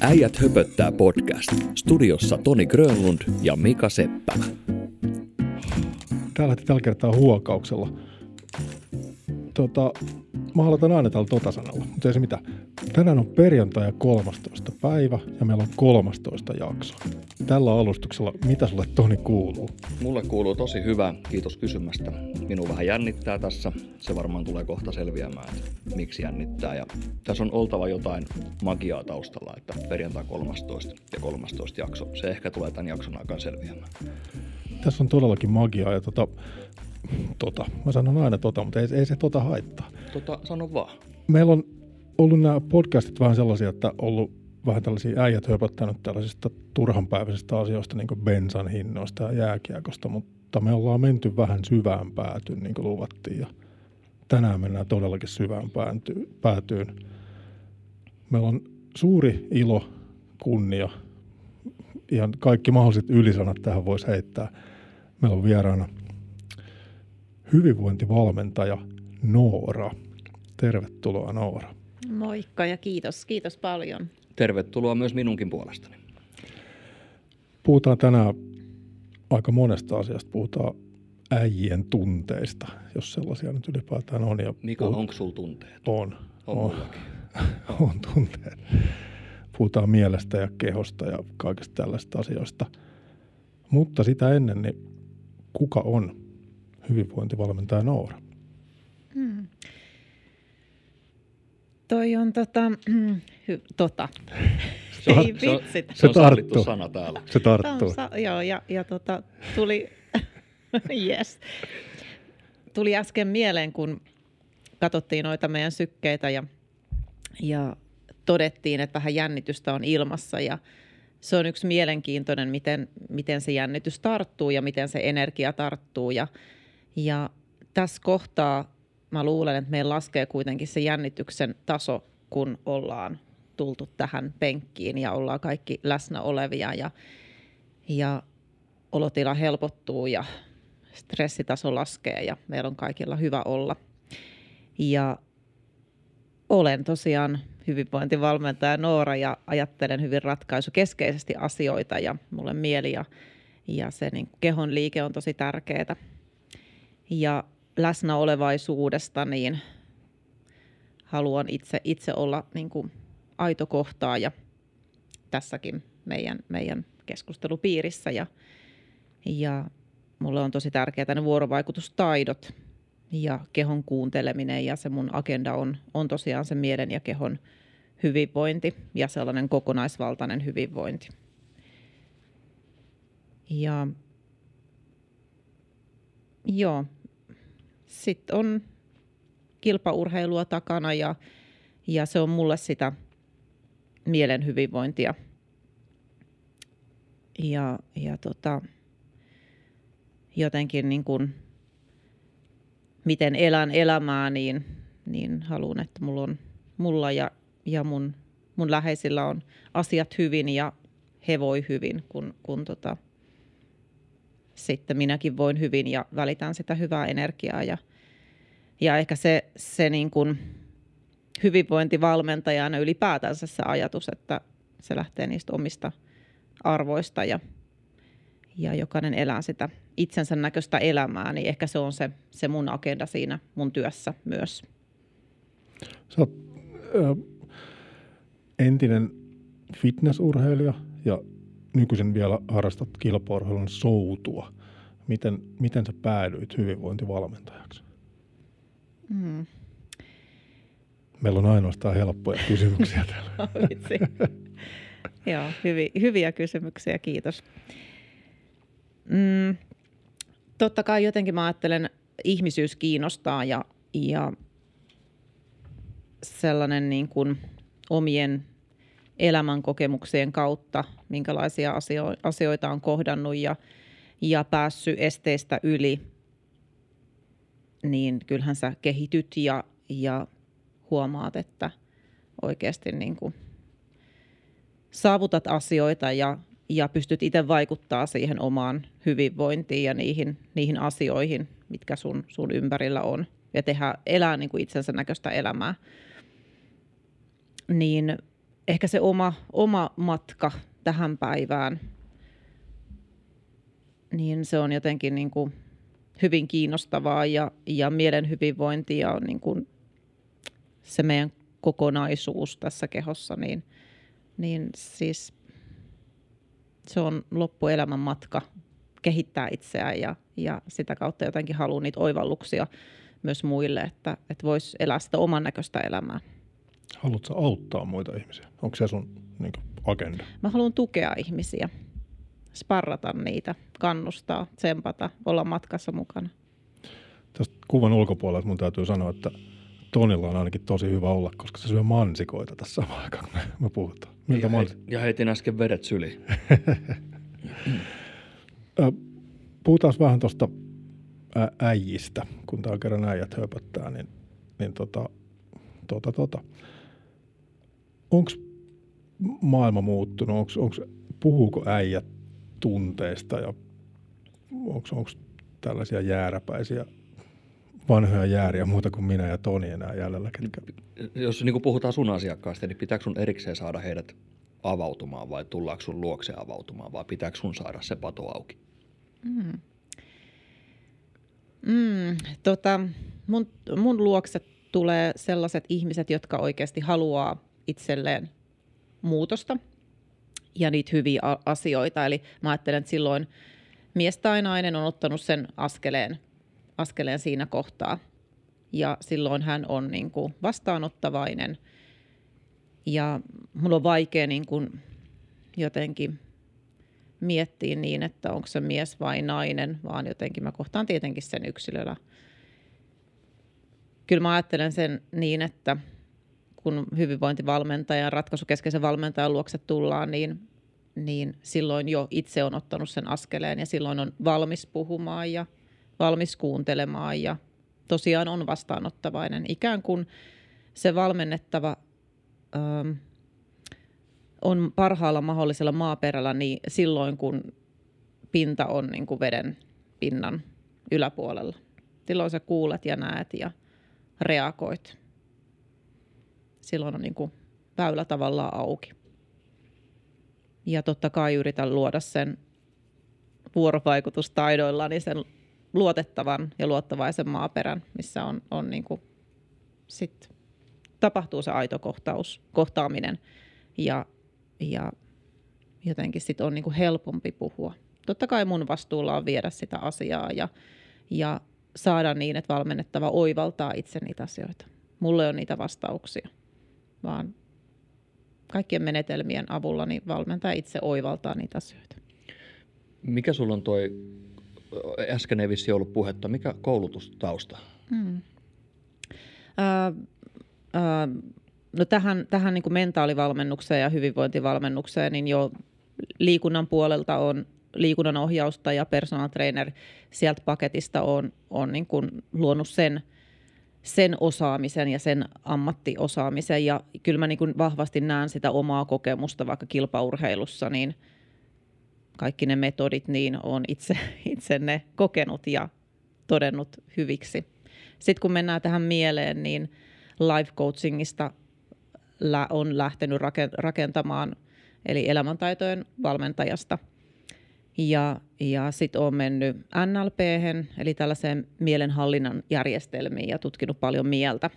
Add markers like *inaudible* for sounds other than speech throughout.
Äijät höpöttää podcast. Studiossa Toni Grönlund ja Mika Seppälä. Tää lähti tällä kertaa huokauksella. Tota, mä aloitan aina tällä tota-sanalla, mutta ei se mitään. Tänään on perjantai ja 13. päivä ja meillä on 13 jakso. Tällä alustuksella, mitä sulle Toni kuuluu? Mulle kuuluu tosi hyvä, kiitos kysymästä. Minun vähän jännittää tässä, se varmaan tulee kohta selviämään, että miksi jännittää. Ja tässä on oltava jotain magiaa taustalla, että perjantai 13 ja 13 jakso, se ehkä tulee tämän jakson aikaan selviämään. Tässä on todellakin magiaa ja tota, tota, mä sanon aina tota, mutta ei, ei se tota haittaa. Tota, sano vaan. Meillä on ollut nämä podcastit vähän sellaisia, että ollut vähän tällaisia äijät höpöttänyt tällaisista turhanpäiväisistä asioista, niin kuin bensan hinnoista ja jääkiekosta, mutta me ollaan menty vähän syvään päätyyn, niin kuin luvattiin, ja tänään mennään todellakin syvään päätyyn. Meillä on suuri ilo, kunnia, ihan kaikki mahdolliset ylisanat tähän voisi heittää. Meillä on vieraana hyvinvointivalmentaja Noora. Tervetuloa Noora. Moikka ja kiitos, kiitos paljon. Tervetuloa myös minunkin puolestani. Puhutaan tänään aika monesta asiasta. Puhutaan äijien tunteista, jos sellaisia nyt ylipäätään on. Ja Mika, puhut... onko sulla tunteet? On. On, on, *laughs* on tunteet. Puhutaan mielestä ja kehosta ja kaikista tällaista asioista. Mutta sitä ennen, niin kuka on hyvinvointivalmentaja Noora? Hmm. Toi on tota, *clears throat* hy, tota. Se on, Ei se on, se, se on sallittu sana täällä. Se tarttuu. Sa- joo, ja, ja tota, tuli, *laughs* yes. tuli äsken mieleen, kun katsottiin noita meidän sykkeitä ja, ja todettiin, että vähän jännitystä on ilmassa ja se on yksi mielenkiintoinen, miten, miten se jännitys tarttuu ja miten se energia tarttuu ja, ja tässä kohtaa mä luulen, että meillä laskee kuitenkin se jännityksen taso, kun ollaan tultu tähän penkkiin ja ollaan kaikki läsnä olevia ja, ja olotila helpottuu ja stressitaso laskee ja meillä on kaikilla hyvä olla. Ja olen tosiaan hyvinvointivalmentaja Noora ja ajattelen hyvin ratkaisukeskeisesti asioita ja mulle mieli ja, ja se niin kehon liike on tosi tärkeää. Ja läsnäolevaisuudesta, niin haluan itse, itse olla niin kuin aito kohtaaja tässäkin meidän, meidän keskustelupiirissä. Ja, ja mulle on tosi tärkeää ne vuorovaikutustaidot ja kehon kuunteleminen ja se mun agenda on, on tosiaan se mielen ja kehon hyvinvointi ja sellainen kokonaisvaltainen hyvinvointi. Ja joo, sitten on kilpaurheilua takana ja, ja se on mulle sitä mielen hyvinvointia. Ja, ja tota, jotenkin niin kuin, miten elän elämää, niin, niin haluan, että mulla, on, mulla ja, ja mun, mun läheisillä on asiat hyvin ja he voi hyvin, kun, kun tota, sitten minäkin voin hyvin ja välitän sitä hyvää energiaa. Ja, ja ehkä se, se niin kuin hyvinvointivalmentajana ylipäätänsä se ajatus, että se lähtee niistä omista arvoista ja, ja jokainen elää sitä itsensä näköistä elämää, niin ehkä se on se, se mun agenda siinä mun työssä myös. Sä oot ö, entinen fitnessurheilija ja nykyisen vielä harrastat kilpaurheilun soutua. Miten, miten sä päädyit hyvinvointivalmentajaksi? Mm. Meillä on ainoastaan helppoja kysymyksiä *laughs* täällä. Vitsi. Joo, hyvi, hyviä kysymyksiä, kiitos. Mm, totta kai jotenkin mä ajattelen, ihmisyys kiinnostaa ja, ja sellainen niin kuin omien elämänkokemuksien kautta, minkälaisia asio- asioita on kohdannut ja, ja päässyt esteistä yli, niin kyllähän sä kehityt ja, ja huomaat, että oikeasti niin kuin saavutat asioita ja, ja pystyt itse vaikuttaa siihen omaan hyvinvointiin ja niihin, niihin asioihin, mitkä sun, sun ympärillä on. Ja tehdä, elää niin kuin itsensä näköistä elämää. Niin ehkä se oma, oma matka tähän päivään, niin se on jotenkin niin kuin hyvin kiinnostavaa ja, ja mielen hyvinvointi ja niin kuin se meidän kokonaisuus tässä kehossa, niin, niin siis se on loppuelämän matka kehittää itseään ja, ja sitä kautta jotenkin haluaa niitä oivalluksia myös muille, että, että voisi elää sitä oman näköistä elämää. Haluatko auttaa muita ihmisiä? Onko se sun niin agenda? Mä haluan tukea ihmisiä, sparrata niitä, kannustaa, tsempata, olla matkassa mukana. Tästä kuvan ulkopuolella mun täytyy sanoa, että Tonilla on ainakin tosi hyvä olla, koska se syö mansikoita tässä samaan aikaan, kun me puhutaan. Miltä ja, mans... ja heitin äsken vedet syli. *laughs* Puhutaan vähän tuosta äijistä, kun tämä kerran äijät höpöttää, niin, niin tota, tota, tota. onko maailma muuttunut? Onks, onks, puhuuko äijät tunteista ja onko tällaisia jääräpäisiä vanhoja jääriä muuta kuin minä ja Toni enää jäljellä? Ketkä... Jos niin puhutaan sun asiakkaista, niin pitääkö sun erikseen saada heidät avautumaan vai tullaanko sun luokse avautumaan vai pitääkö sun saada se pato auki? Mm. Mm, tota, mun, mun luokse tulee sellaiset ihmiset, jotka oikeasti haluaa itselleen muutosta ja niitä hyviä asioita. Eli mä ajattelen, että silloin mies tai nainen on ottanut sen askeleen, askeleen siinä kohtaa. Ja silloin hän on niin kuin vastaanottavainen. Ja mulla on vaikea niin kuin jotenkin miettiä niin, että onko se mies vai nainen, vaan jotenkin mä kohtaan tietenkin sen yksilöllä. Kyllä mä ajattelen sen niin, että kun hyvinvointivalmentajan, ratkaisukeskeisen valmentajan luokse tullaan, niin, niin silloin jo itse on ottanut sen askeleen ja silloin on valmis puhumaan ja valmis kuuntelemaan ja tosiaan on vastaanottavainen. Ikään kuin se valmennettava ähm, on parhaalla mahdollisella maaperällä niin silloin, kun pinta on niin kuin veden pinnan yläpuolella. Silloin sä kuulet ja näet ja reagoit. Silloin on niin kuin väylä tavallaan auki. Ja totta kai yritän luoda sen vuorovaikutustaidoillani sen luotettavan ja luottavaisen maaperän, missä on, on niin kuin sit tapahtuu se aito kohtaus, kohtaaminen ja ja jotenkin sit on niin kuin helpompi puhua. Totta kai mun vastuulla on viedä sitä asiaa ja, ja saada niin, että valmennettava oivaltaa itse niitä asioita. Mulle on niitä vastauksia, vaan kaikkien menetelmien avulla niin valmentaja itse oivaltaa niitä asioita. Mikä sulla on toi, äsken ei vissi ollut puhetta, mikä koulutustausta? Hmm. Äh, äh, No tähän, tähän niin kuin mentaalivalmennukseen ja hyvinvointivalmennukseen, niin jo liikunnan puolelta on liikunnan ohjausta ja personal trainer sieltä paketista on, on niin kuin luonut sen, sen osaamisen ja sen ammattiosaamisen. Ja kyllä mä niin kuin vahvasti näen sitä omaa kokemusta vaikka kilpaurheilussa, niin kaikki ne metodit niin on itse, *laughs* itse ne kokenut ja todennut hyviksi. Sitten kun mennään tähän mieleen, niin life coachingista on lähtenyt rakentamaan, eli elämäntaitojen valmentajasta. Ja, ja sitten olen mennyt nlp eli tällaiseen mielenhallinnan järjestelmiin ja tutkinut paljon mieltä.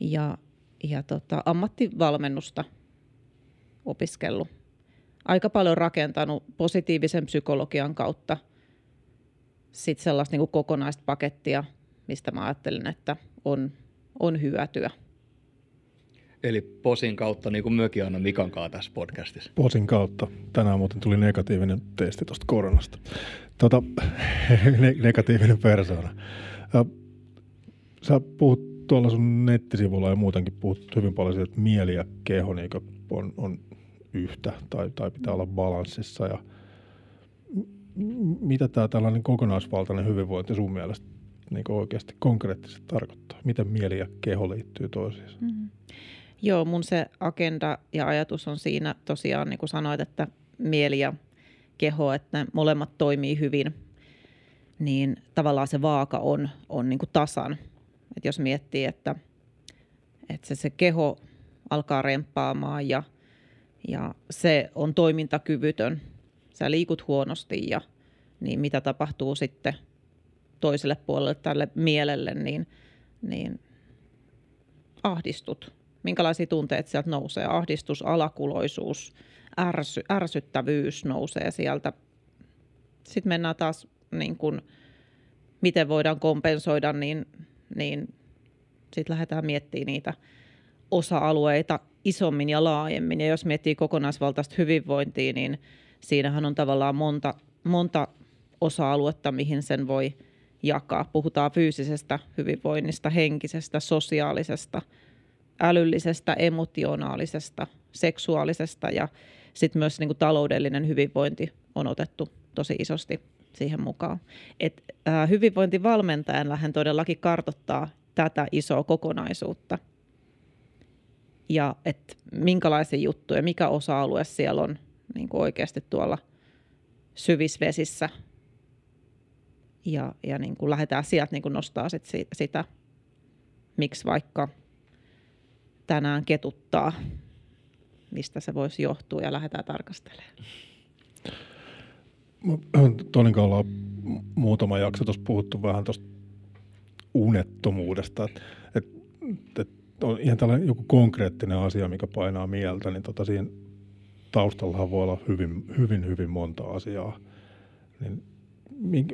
Ja, ja tota, ammattivalmennusta opiskellut. Aika paljon rakentanut positiivisen psykologian kautta sit sellaista niin kuin kokonaista pakettia, mistä mä ajattelen, että on, on hyötyä. Eli posin kautta, niin kuin myökin aina Mikan kanssa tässä podcastissa. Posin kautta. Tänään muuten tuli negatiivinen testi tuosta koronasta. Tota, *laughs* negatiivinen persoona. Sä puhut tuolla sun nettisivulla ja muutenkin puhut hyvin paljon siitä, että mieli ja keho niin on, on yhtä tai, tai pitää olla balanssissa. Ja mitä tämä tällainen kokonaisvaltainen hyvinvointi sun mielestä niin oikeasti konkreettisesti tarkoittaa? Miten mieli ja keho liittyy toisiinsa? Mm-hmm. Joo, mun se agenda ja ajatus on siinä tosiaan, niin kuin sanoit, että mieli ja keho, että ne molemmat toimii hyvin, niin tavallaan se vaaka on, on niin kuin tasan. Et jos miettii, että, että se, se keho alkaa remppaamaan ja, ja se on toimintakyvytön. Sä liikut huonosti ja niin mitä tapahtuu sitten toiselle puolelle tälle mielelle, niin, niin ahdistut. Minkälaisia tunteita sieltä nousee? Ahdistus, alakuloisuus, ärsy, ärsyttävyys nousee sieltä. Sitten mennään taas, niin kun, miten voidaan kompensoida, niin, niin sitten lähdetään miettimään niitä osa-alueita isommin ja laajemmin. Ja jos miettii kokonaisvaltaista hyvinvointia, niin siinähän on tavallaan monta, monta osa-aluetta, mihin sen voi jakaa. Puhutaan fyysisestä hyvinvoinnista, henkisestä, sosiaalisesta, älyllisestä, emotionaalisesta, seksuaalisesta ja sitten myös niin kuin taloudellinen hyvinvointi on otettu tosi isosti siihen mukaan. Et, äh, hyvinvointivalmentajan lähden todellakin kartottaa tätä isoa kokonaisuutta ja että minkälaisia juttuja, mikä osa-alue siellä on niin kuin oikeasti tuolla syvisvesissä ja, ja niin kuin lähdetään sieltä niin kuin nostaa sit sitä, miksi vaikka tänään ketuttaa, mistä se voisi johtua ja lähdetään tarkastelemaan. Tonin kanssa ollaan muutama jakso tuossa puhuttu vähän tuosta unettomuudesta, että et, et on ihan tällainen joku konkreettinen asia, mikä painaa mieltä, niin tota siinä taustallahan voi olla hyvin, hyvin, hyvin monta asiaa. Niin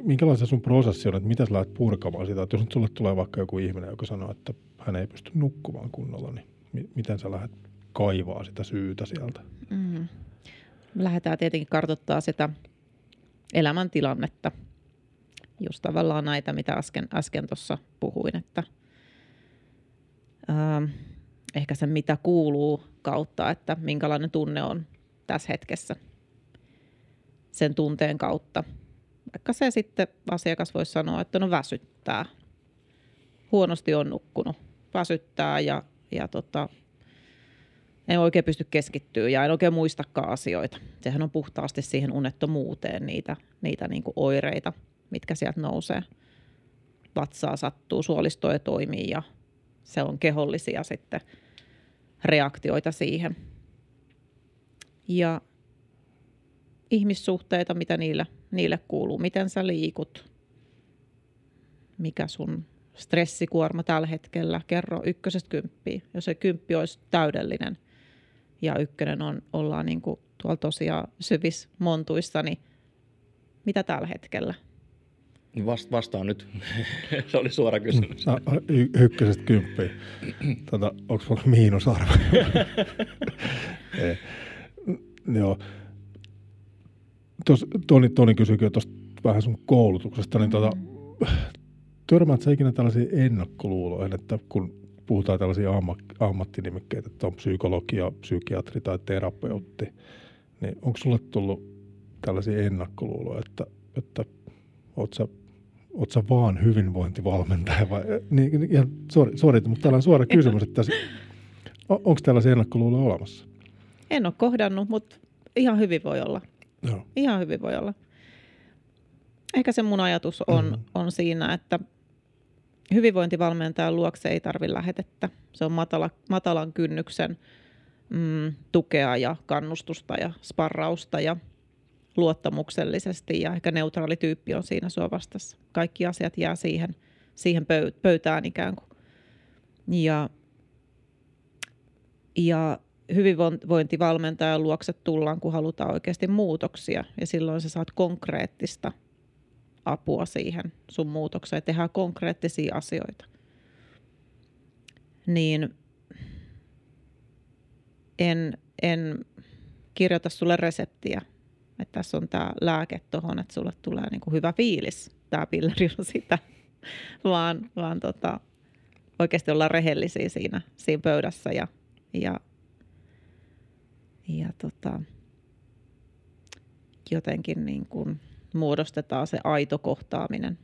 minkälainen sun prosessi on, että miten sä lähdet purkamaan sitä, että jos nyt sulle tulee vaikka joku ihminen, joka sanoo, että hän ei pysty nukkumaan kunnolla, niin miten sä lähdet kaivaa sitä syytä sieltä? Mm. Lähdetään tietenkin kartoittaa sitä elämäntilannetta, just tavallaan näitä, mitä äsken, äsken tuossa puhuin, että ää, ehkä se mitä kuuluu kautta, että minkälainen tunne on tässä hetkessä sen tunteen kautta – vaikka se sitten asiakas voisi sanoa, että no väsyttää. Huonosti on nukkunut. Väsyttää ja, ja tota, en oikein pysty keskittyä ja en oikein muistakaan asioita. Sehän on puhtaasti siihen unettomuuteen niitä, niitä niin kuin oireita, mitkä sieltä nousee. Vatsaa sattuu, suolistoja toimii ja se on kehollisia sitten reaktioita siihen. Ja ihmissuhteita, mitä niillä niille kuuluu, miten sä liikut, mikä sun stressikuorma tällä hetkellä, kerro ykkösestä kymppiä. Jos se kymppi olisi täydellinen ja ykkönen on, ollaan niin kuin tuolla tosiaan syvissä montuissa, niin mitä tällä hetkellä? Vast, vastaan nyt. *laughs* se oli suora kysymys. No, y- ykkösestä kymppiä. Tota, onko miinusarvo? *laughs* Joo. Tuossa Toni, Toni kysyikin tuosta vähän sun koulutuksesta, niin tota, törmäät sä ikinä tällaisiin ennakkoluuloihin, että kun puhutaan tällaisia amma, ammattinimikkeitä, että on psykologia, psykiatri tai terapeutti, niin onko sulle tullut tällaisia ennakkoluuloja, että, että oot sä, oot sä vaan hyvinvointivalmentaja vai, niin, ihan, sorry, sorry, mutta täällä on suora kysymys, että on, onko tällaisia ennakkoluuloja olemassa? En ole kohdannut, mutta ihan hyvin voi olla. Joo. Ihan hyvin voi olla. Ehkä se mun ajatus on, mm-hmm. on siinä, että hyvinvointivalmentajan luokse ei tarvitse lähetettä. Se on matala, matalan kynnyksen mm, tukea ja kannustusta ja sparrausta ja luottamuksellisesti ja ehkä neutraali tyyppi on siinä sua vastassa. Kaikki asiat jää siihen, siihen pöytään ikään kuin. Ja, ja hyvinvointivalmentajan luokse tullaan, kun halutaan oikeasti muutoksia. Ja silloin sä saat konkreettista apua siihen sun muutokseen. Tehdään konkreettisia asioita. Niin en, en kirjoita sulle reseptiä, että tässä on tämä lääke tuohon, että sulle tulee niinku hyvä fiilis. Tämä pilleri on sitä, *laughs* vaan, vaan tota, oikeasti olla rehellisiä siinä, siinä pöydässä ja, ja ja tota, jotenkin niin kuin muodostetaan se aito kohtaaminen.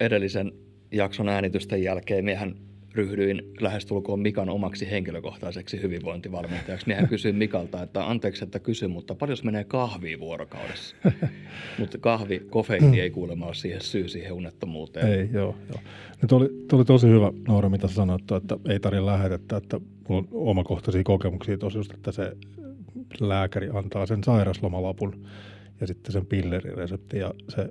Edellisen jakson äänitysten jälkeen miehän ryhdyin lähestulkoon Mikan omaksi henkilökohtaiseksi hyvinvointivalmentajaksi, niin hän kysyi Mikalta, että anteeksi, että kysy, mutta paljon menee kahvia vuorokaudessa? *laughs* mutta kahvi, kofeiini ei kuulemma ole siihen syy siihen unettomuuteen. Ei, joo. joo. Nyt oli, oli tosi hyvä, Noora, mitä sanoit, että ei tarvitse lähetettä, että mulla on omakohtaisia kokemuksia tosi just, että se lääkäri antaa sen sairaslomalapun ja sitten sen pilleriresepti ja se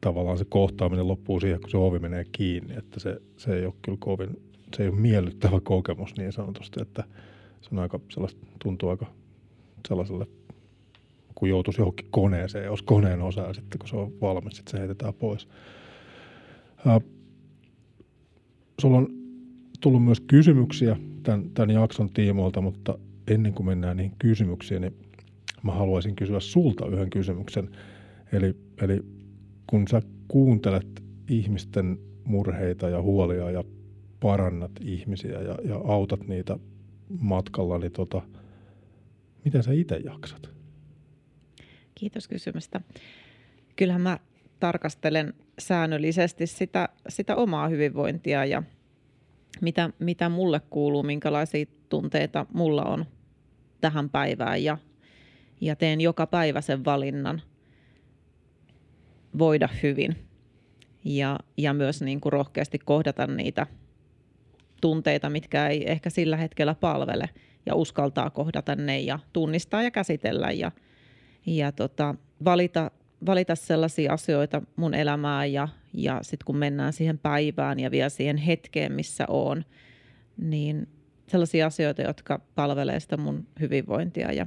tavallaan se kohtaaminen loppuu siihen, kun se ovi menee kiinni, että se, se ei ole kyllä kovin, se ei ole miellyttävä kokemus niin sanotusti, että se on aika sellaista, tuntuu aika sellaiselle, kun joutuisi johonkin koneeseen, jos koneen osa ja sitten kun se on valmis, sitten se heitetään pois. Ää, sulla on tullut myös kysymyksiä tämän, tämän jakson tiimoilta, mutta ennen kuin mennään niihin kysymyksiin, niin mä haluaisin kysyä sulta yhden kysymyksen. Eli, eli kun sä kuuntelet ihmisten murheita ja huolia ja parannat ihmisiä ja, ja autat niitä matkalla, niin tota, miten sä itse jaksat? Kiitos kysymästä. Kyllähän mä tarkastelen säännöllisesti sitä, sitä omaa hyvinvointia ja mitä, mitä mulle kuuluu, minkälaisia tunteita mulla on tähän päivään ja, ja teen joka päivä sen valinnan voida hyvin ja, ja myös niin kuin rohkeasti kohdata niitä tunteita, mitkä ei ehkä sillä hetkellä palvele ja uskaltaa kohdata ne ja tunnistaa ja käsitellä ja, ja tota, valita, valita sellaisia asioita mun elämään ja, ja sitten kun mennään siihen päivään ja vielä siihen hetkeen, missä on, niin sellaisia asioita, jotka palvelee sitä mun hyvinvointia ja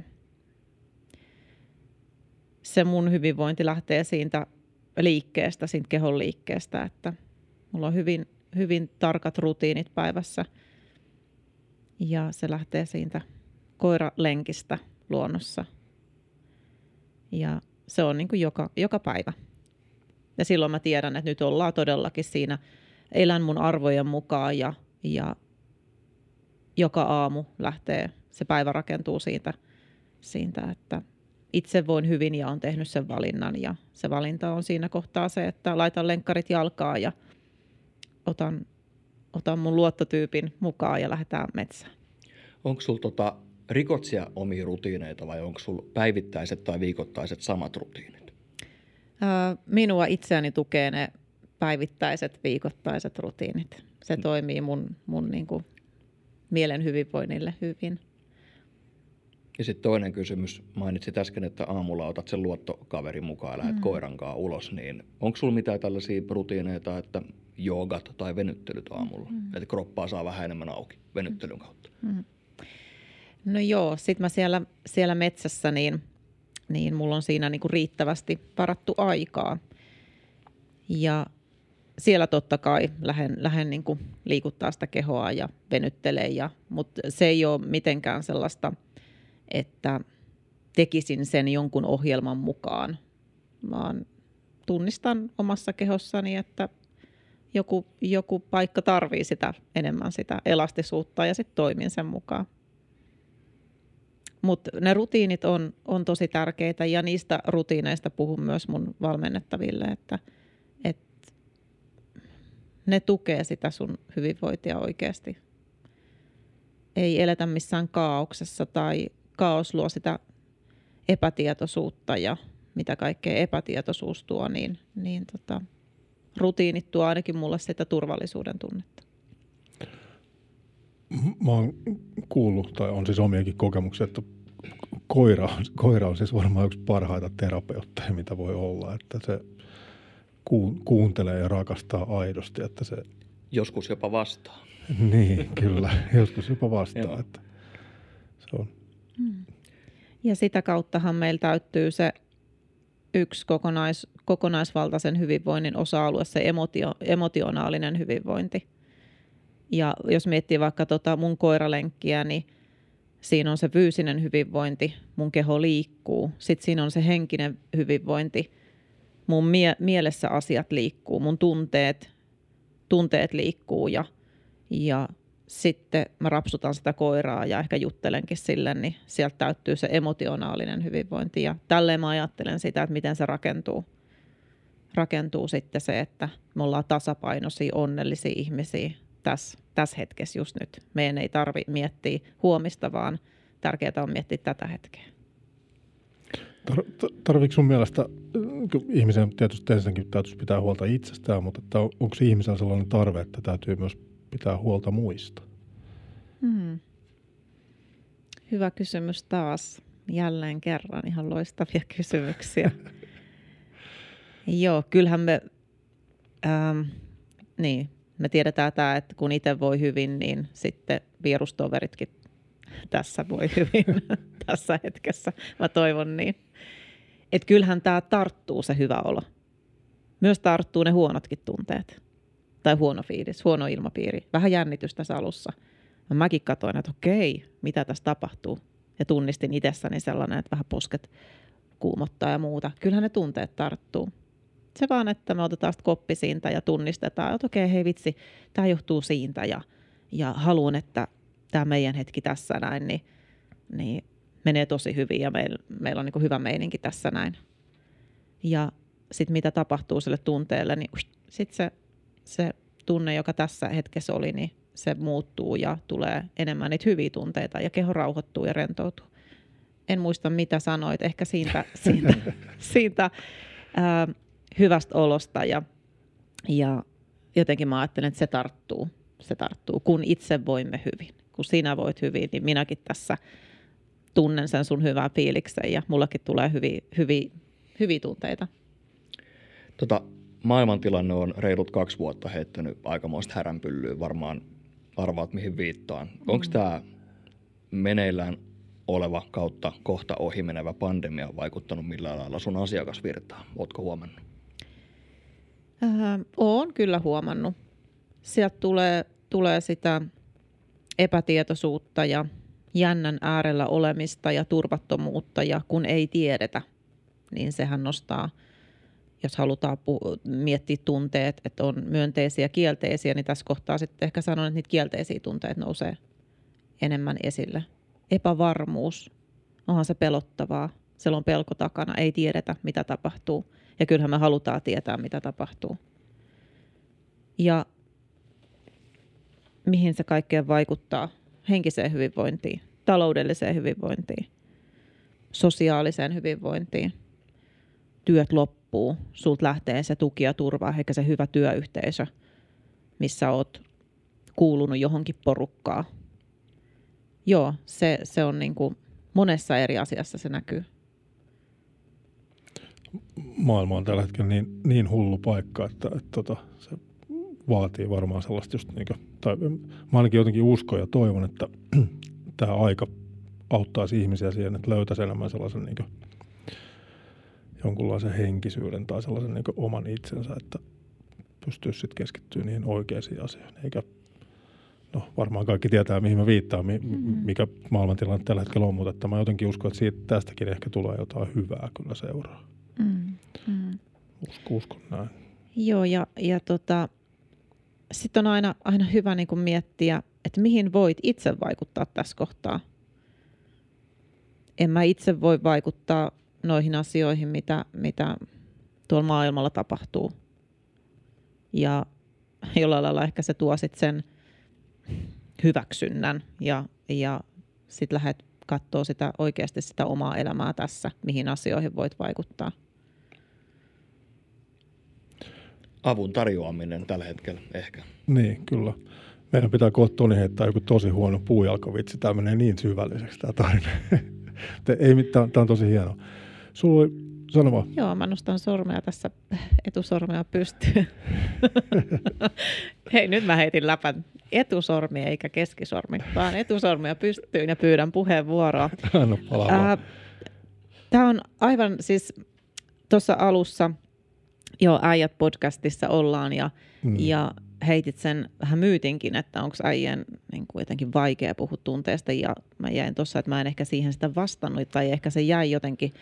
se mun hyvinvointi lähtee siitä liikkeestä, siitä kehon liikkeestä, että mulla on hyvin, hyvin tarkat rutiinit päivässä ja se lähtee siitä koiralenkistä luonnossa. Ja se on niin kuin joka, joka päivä. Ja silloin mä tiedän, että nyt ollaan todellakin siinä, elän mun arvojen mukaan ja, ja joka aamu lähtee, se päivä rakentuu siitä, siitä että itse voin hyvin ja on tehnyt sen valinnan. Ja se valinta on siinä kohtaa se, että laitan lenkkarit jalkaa ja otan, otan mun luottotyypin mukaan ja lähdetään metsään. Onko sulla tota, rikotsia omia rutiineita vai onko sulla päivittäiset tai viikoittaiset samat rutiinit? Minua itseäni tukee ne päivittäiset, viikoittaiset rutiinit. Se mm. toimii mun, mun niin kuin mielen hyvinvoinnille hyvin. Ja sitten toinen kysymys, mainitsit äsken, että aamulla otat sen luottokaverin mukaan ja lähdet mm. koirankaan ulos, niin onko sulla mitään tällaisia rutiineita, että joogat tai venyttelyt aamulla, mm. että kroppaa saa vähän enemmän auki venyttelyn kautta? Mm. No joo, sitten mä siellä, siellä metsässä, niin, niin mulla on siinä niinku riittävästi varattu aikaa. Ja siellä totta kai lähden, lähden niinku liikuttaa sitä kehoa ja venyttelee, ja, mutta se ei ole mitenkään sellaista – että tekisin sen jonkun ohjelman mukaan, vaan tunnistan omassa kehossani, että joku, joku paikka tarvii sitä enemmän sitä elastisuutta ja sitten toimin sen mukaan. Mutta ne rutiinit on, on tosi tärkeitä ja niistä rutiineista puhun myös mun valmennettaville, että, että ne tukee sitä sun hyvinvointia oikeasti. Ei eletä missään kaauksessa tai kaos luo sitä epätietoisuutta ja mitä kaikkea epätietoisuus tuo, niin, niin tota, rutiinit tuo ainakin mulle sitä turvallisuuden tunnetta. Mä oon kuullut, tai on siis omiakin kokemuksia, että koira, koira on siis varmaan yksi parhaita terapeutteja, mitä voi olla, että se kuuntelee ja rakastaa aidosti, että se... Joskus jopa vastaa. niin, kyllä, joskus jopa vastaa, että se on Mm. Ja sitä kauttahan meillä täyttyy se yksi kokonais, kokonaisvaltaisen hyvinvoinnin osa-alue, se emotio, emotionaalinen hyvinvointi. Ja jos miettii vaikka tota mun koiralenkkiä, niin siinä on se fyysinen hyvinvointi, mun keho liikkuu. Sitten siinä on se henkinen hyvinvointi, mun mie- mielessä asiat liikkuu, mun tunteet, tunteet liikkuu ja, ja sitten mä rapsutan sitä koiraa ja ehkä juttelenkin sille, niin sieltä täyttyy se emotionaalinen hyvinvointi. Ja tälleen mä ajattelen sitä, että miten se rakentuu. Rakentuu sitten se, että me ollaan tasapainoisia, onnellisia ihmisiä tässä, tässä hetkessä just nyt. Meidän ei tarvi miettiä huomista, vaan tärkeää on miettiä tätä hetkeä. Tar- tarviiko sun mielestä, ihmisen tietysti ensinnäkin täytyisi pitää huolta itsestään, mutta että onko ihmisellä sellainen tarve, että täytyy myös pitää huolta muista? Hmm. Hyvä kysymys taas. Jälleen kerran ihan loistavia *laughs* kysymyksiä. Joo, kyllähän me, ähm, niin, me tiedetään tämä, että kun itse voi hyvin, niin sitten virustoveritkin tässä voi hyvin *laughs* tässä hetkessä. Mä toivon niin. Että kyllähän tämä tarttuu se hyvä olo. Myös tarttuu ne huonotkin tunteet. Tai huono fiilis, huono ilmapiiri. Vähän jännitystä tässä alussa. Mäkin katsoin, että okei, mitä tässä tapahtuu. Ja tunnistin itsessäni sellainen, että vähän posket kuumottaa ja muuta. Kyllähän ne tunteet tarttuu. Se vaan, että me otetaan koppi siitä ja tunnistetaan, että okei, hei vitsi, tämä johtuu siitä ja, ja haluan, että tämä meidän hetki tässä näin, niin, niin menee tosi hyvin ja meillä, meillä on niin hyvä meininki tässä näin. Ja sitten mitä tapahtuu sille tunteelle, niin sitten se, se tunne, joka tässä hetkessä oli, niin se muuttuu ja tulee enemmän niitä hyviä tunteita ja keho rauhoittuu ja rentoutuu. En muista, mitä sanoit, ehkä siitä, *laughs* siitä, siitä ää, hyvästä olosta ja, ja jotenkin mä ajattelen, että se tarttuu, se tarttuu, kun itse voimme hyvin. Kun sinä voit hyvin, niin minäkin tässä tunnen sen sun hyvää fiiliksen ja mullakin tulee hyviä, hyviä, hyviä tunteita. Tota, maailmantilanne on reilut kaksi vuotta heittänyt aikamoista häränpyllyä. Varmaan arvaat, mihin viittaan. Mm. Onko tämä meneillään oleva kautta kohta ohimenevä pandemia vaikuttanut millään lailla sun asiakasvirtaan? Oletko huomannut? Äh, olen kyllä huomannut. Sieltä tulee, tulee sitä epätietoisuutta ja jännän äärellä olemista ja turvattomuutta ja kun ei tiedetä, niin sehän nostaa, jos halutaan pu- miettiä tunteet, että on myönteisiä ja kielteisiä, niin tässä kohtaa sitten ehkä sanon, että niitä kielteisiä tunteet nousee enemmän esille. Epävarmuus, onhan se pelottavaa, siellä on pelko takana, ei tiedetä mitä tapahtuu ja kyllähän me halutaan tietää mitä tapahtuu. Ja mihin se kaikkeen vaikuttaa henkiseen hyvinvointiin, taloudelliseen hyvinvointiin, sosiaaliseen hyvinvointiin. Työt loppuu, sulta lähtee se tuki ja turva, eikä se hyvä työyhteisö, missä oot kuulunut johonkin porukkaa. Joo, se, se on niin kuin monessa eri asiassa se näkyy. Maailma on tällä hetkellä niin, niin hullu paikka, että, että, että tota, se vaatii varmaan sellaista just niin kuin, tai mä ainakin jotenkin uskon ja toivon, että *clears throat* tämä aika auttaisi ihmisiä siihen, että löytäisi enemmän sellaisen niin kuin, jonkunlaisen henkisyyden tai sellaisen niin oman itsensä, että pystyisi sitten keskittyä niihin oikeisiin asioihin, eikä no varmaan kaikki tietää, mihin mä viittaan, mm-hmm. mikä maailmantilanne tällä hetkellä on, mutta että mä jotenkin uskon, että siitä, tästäkin ehkä tulee jotain hyvää kyllä seuraa. Mm-hmm. Uskon, uskon näin. Joo, ja, ja tota, sitten on aina, aina hyvä niin kuin miettiä, että mihin voit itse vaikuttaa tässä kohtaa. En mä itse voi vaikuttaa noihin asioihin, mitä, mitä tuolla maailmalla tapahtuu. Ja jollain lailla ehkä se tuo sit sen hyväksynnän ja, ja sitten lähdet katsoa sitä oikeasti sitä omaa elämää tässä, mihin asioihin voit vaikuttaa. avun tarjoaminen tällä hetkellä ehkä. Niin, kyllä. Meidän pitää kohta Toni heittää joku tosi huono puujalkovitsi. Tämä menee niin syvälliseksi tämä tarina. *laughs* Ei mitään, tämä on tosi hieno. Sulla oli, sano vaan. Joo, mä nostan sormea tässä, etusormea pystyyn. *laughs* Hei, nyt mä heitin läpän etusormi eikä keskisormi, vaan etusormia pystyyn ja pyydän puheenvuoroa. Anna äh, Tämä on aivan siis tuossa alussa – Joo, äijät podcastissa ollaan ja, mm. ja heitit sen vähän myytinkin, että onko äijän niin kuin jotenkin vaikea puhua tunteesta ja mä jäin tuossa, että mä en ehkä siihen sitä vastannut tai ehkä se jäi jotenkin,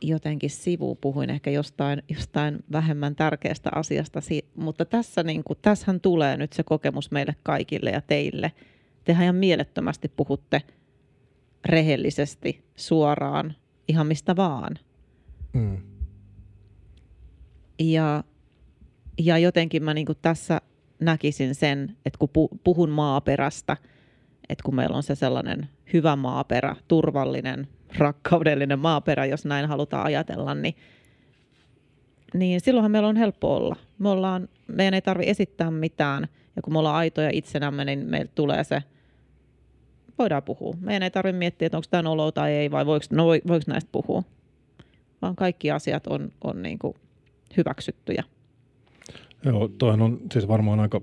jotenkin sivuun, puhuin ehkä jostain, jostain vähemmän tärkeästä asiasta, mutta tässä niin kuin, tässähän tulee nyt se kokemus meille kaikille ja teille. Tehän ihan mielettömästi puhutte rehellisesti, suoraan, ihan mistä vaan. Mm. Ja, ja jotenkin mä niin tässä näkisin sen, että kun puhun maaperästä, että kun meillä on se sellainen hyvä maaperä, turvallinen, rakkaudellinen maaperä, jos näin halutaan ajatella, niin, niin silloinhan meillä on helppo olla. Me ollaan, meidän ei tarvitse esittää mitään, ja kun me ollaan aitoja itsenämme, niin meillä tulee se, voidaan puhua. Meidän ei tarvitse miettiä, että onko tämä olo tai ei, vai voiko, no, voiko näistä puhua. Vaan kaikki asiat on, on niin kuin hyväksyttyjä. Joo, toihan on siis varmaan aika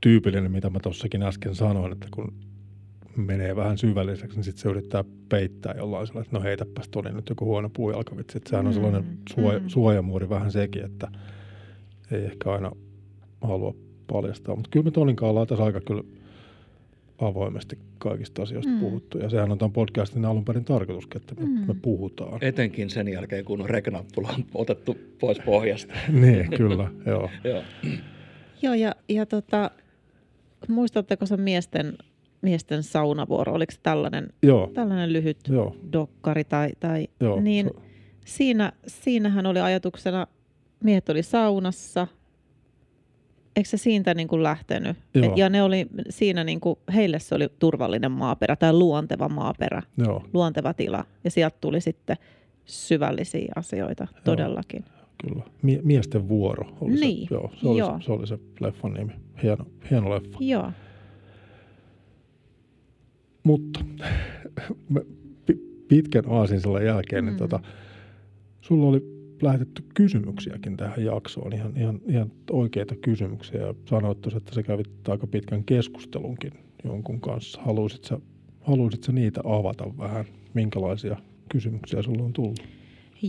tyypillinen, mitä mä tuossakin äsken sanoin, että kun menee vähän syvälliseksi, niin sitten se yrittää peittää jollain sellainen, että no heitäpäs tuli nyt joku huono puujalkavitsi. Että sehän on sellainen mm, suoja, mm. suojamuuri vähän sekin, että ei ehkä aina halua paljastaa. Mutta kyllä me Tonin kanssa ollaan tässä aika kyllä avoimesti kaikista asioista mm. puhuttu. Ja sehän on tämän podcastin alun perin tarkoitus, että me, mm. me puhutaan. Etenkin sen jälkeen, kun reknappula on otettu pois pohjasta. *laughs* niin, kyllä, joo. joo. joo, ja, ja tota, muistatteko se miesten, miesten saunavuoro? Oliko se tällainen, joo. tällainen lyhyt joo. dokkari? Tai, tai, joo, niin se... siinä, siinähän oli ajatuksena, miehet oli saunassa – eikö se siitä niin kuin lähtenyt? Et, ja ne oli siinä, niin kuin, heille se oli turvallinen maaperä tai luonteva maaperä, Joo. luonteva tila. Ja sieltä tuli sitten syvällisiä asioita Joo. todellakin. Kyllä. Mie- miesten vuoro oli niin. se. Joo, se, oli Joo. Se, se oli se leffan nimi. Hieno, hieno leffa. Joo. Mutta pitkän aasin jälkeen, niin mm. tota, sulla oli lähetetty kysymyksiäkin tähän jaksoon, ihan, ihan, ihan oikeita kysymyksiä. Ja sanoit että sä kävit aika pitkän keskustelunkin jonkun kanssa. Haluaisit sä, haluaisit sä niitä avata vähän? Minkälaisia kysymyksiä sulla on tullut?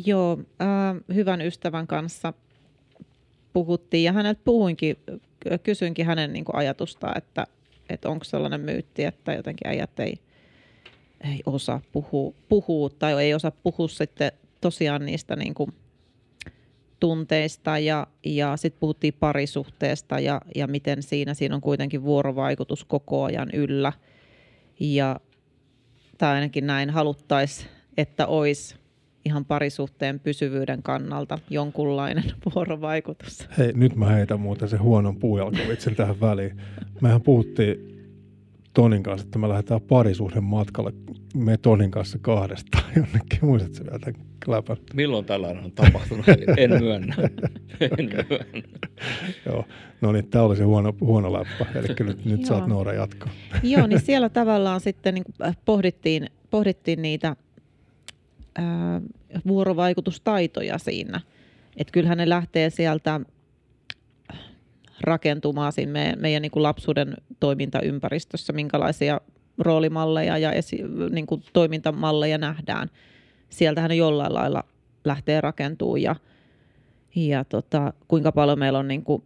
Joo, äh, hyvän ystävän kanssa puhuttiin ja häneltä puhuinkin, kysyinkin hänen niin kuin ajatusta, että, että onko sellainen myytti, että jotenkin äijät ei, ei osaa puhua, puhua tai ei osaa puhua sitten tosiaan niistä niin kuin tunteista ja, ja sitten puhuttiin parisuhteesta ja, ja miten siinä, siinä on kuitenkin vuorovaikutus koko ajan yllä. Ja, tai ainakin näin haluttaisiin, että olisi ihan parisuhteen pysyvyyden kannalta jonkunlainen *laughs* vuorovaikutus. Hei, nyt mä heitän muuten se huonon puujalkavitsin tähän väliin. Mehän puhuttiin Tonin kanssa, että me lähdetään parisuhden matkalle me Tonin kanssa kahdestaan *laughs* jonnekin. Muistatko vielä tämän läpän? Milloin tällainen on tapahtunut? En myönnä. *laughs* En myönnä. Joo, no niin, tämä oli se huono, huono läppä. Eli nyt, nyt saat Noora jatkaa. Joo, niin siellä tavallaan sitten niin pohdittiin, pohdittiin niitä vuorovaikutustaitoja siinä. Että kyllähän ne lähtee sieltä rakentumaan siinä meidän, meidän niin kuin lapsuuden toimintaympäristössä, minkälaisia roolimalleja ja esi, niin kuin toimintamalleja nähdään. Sieltähän ne jollain lailla lähtee rakentumaan ja, ja tota, kuinka paljon meillä on niin kuin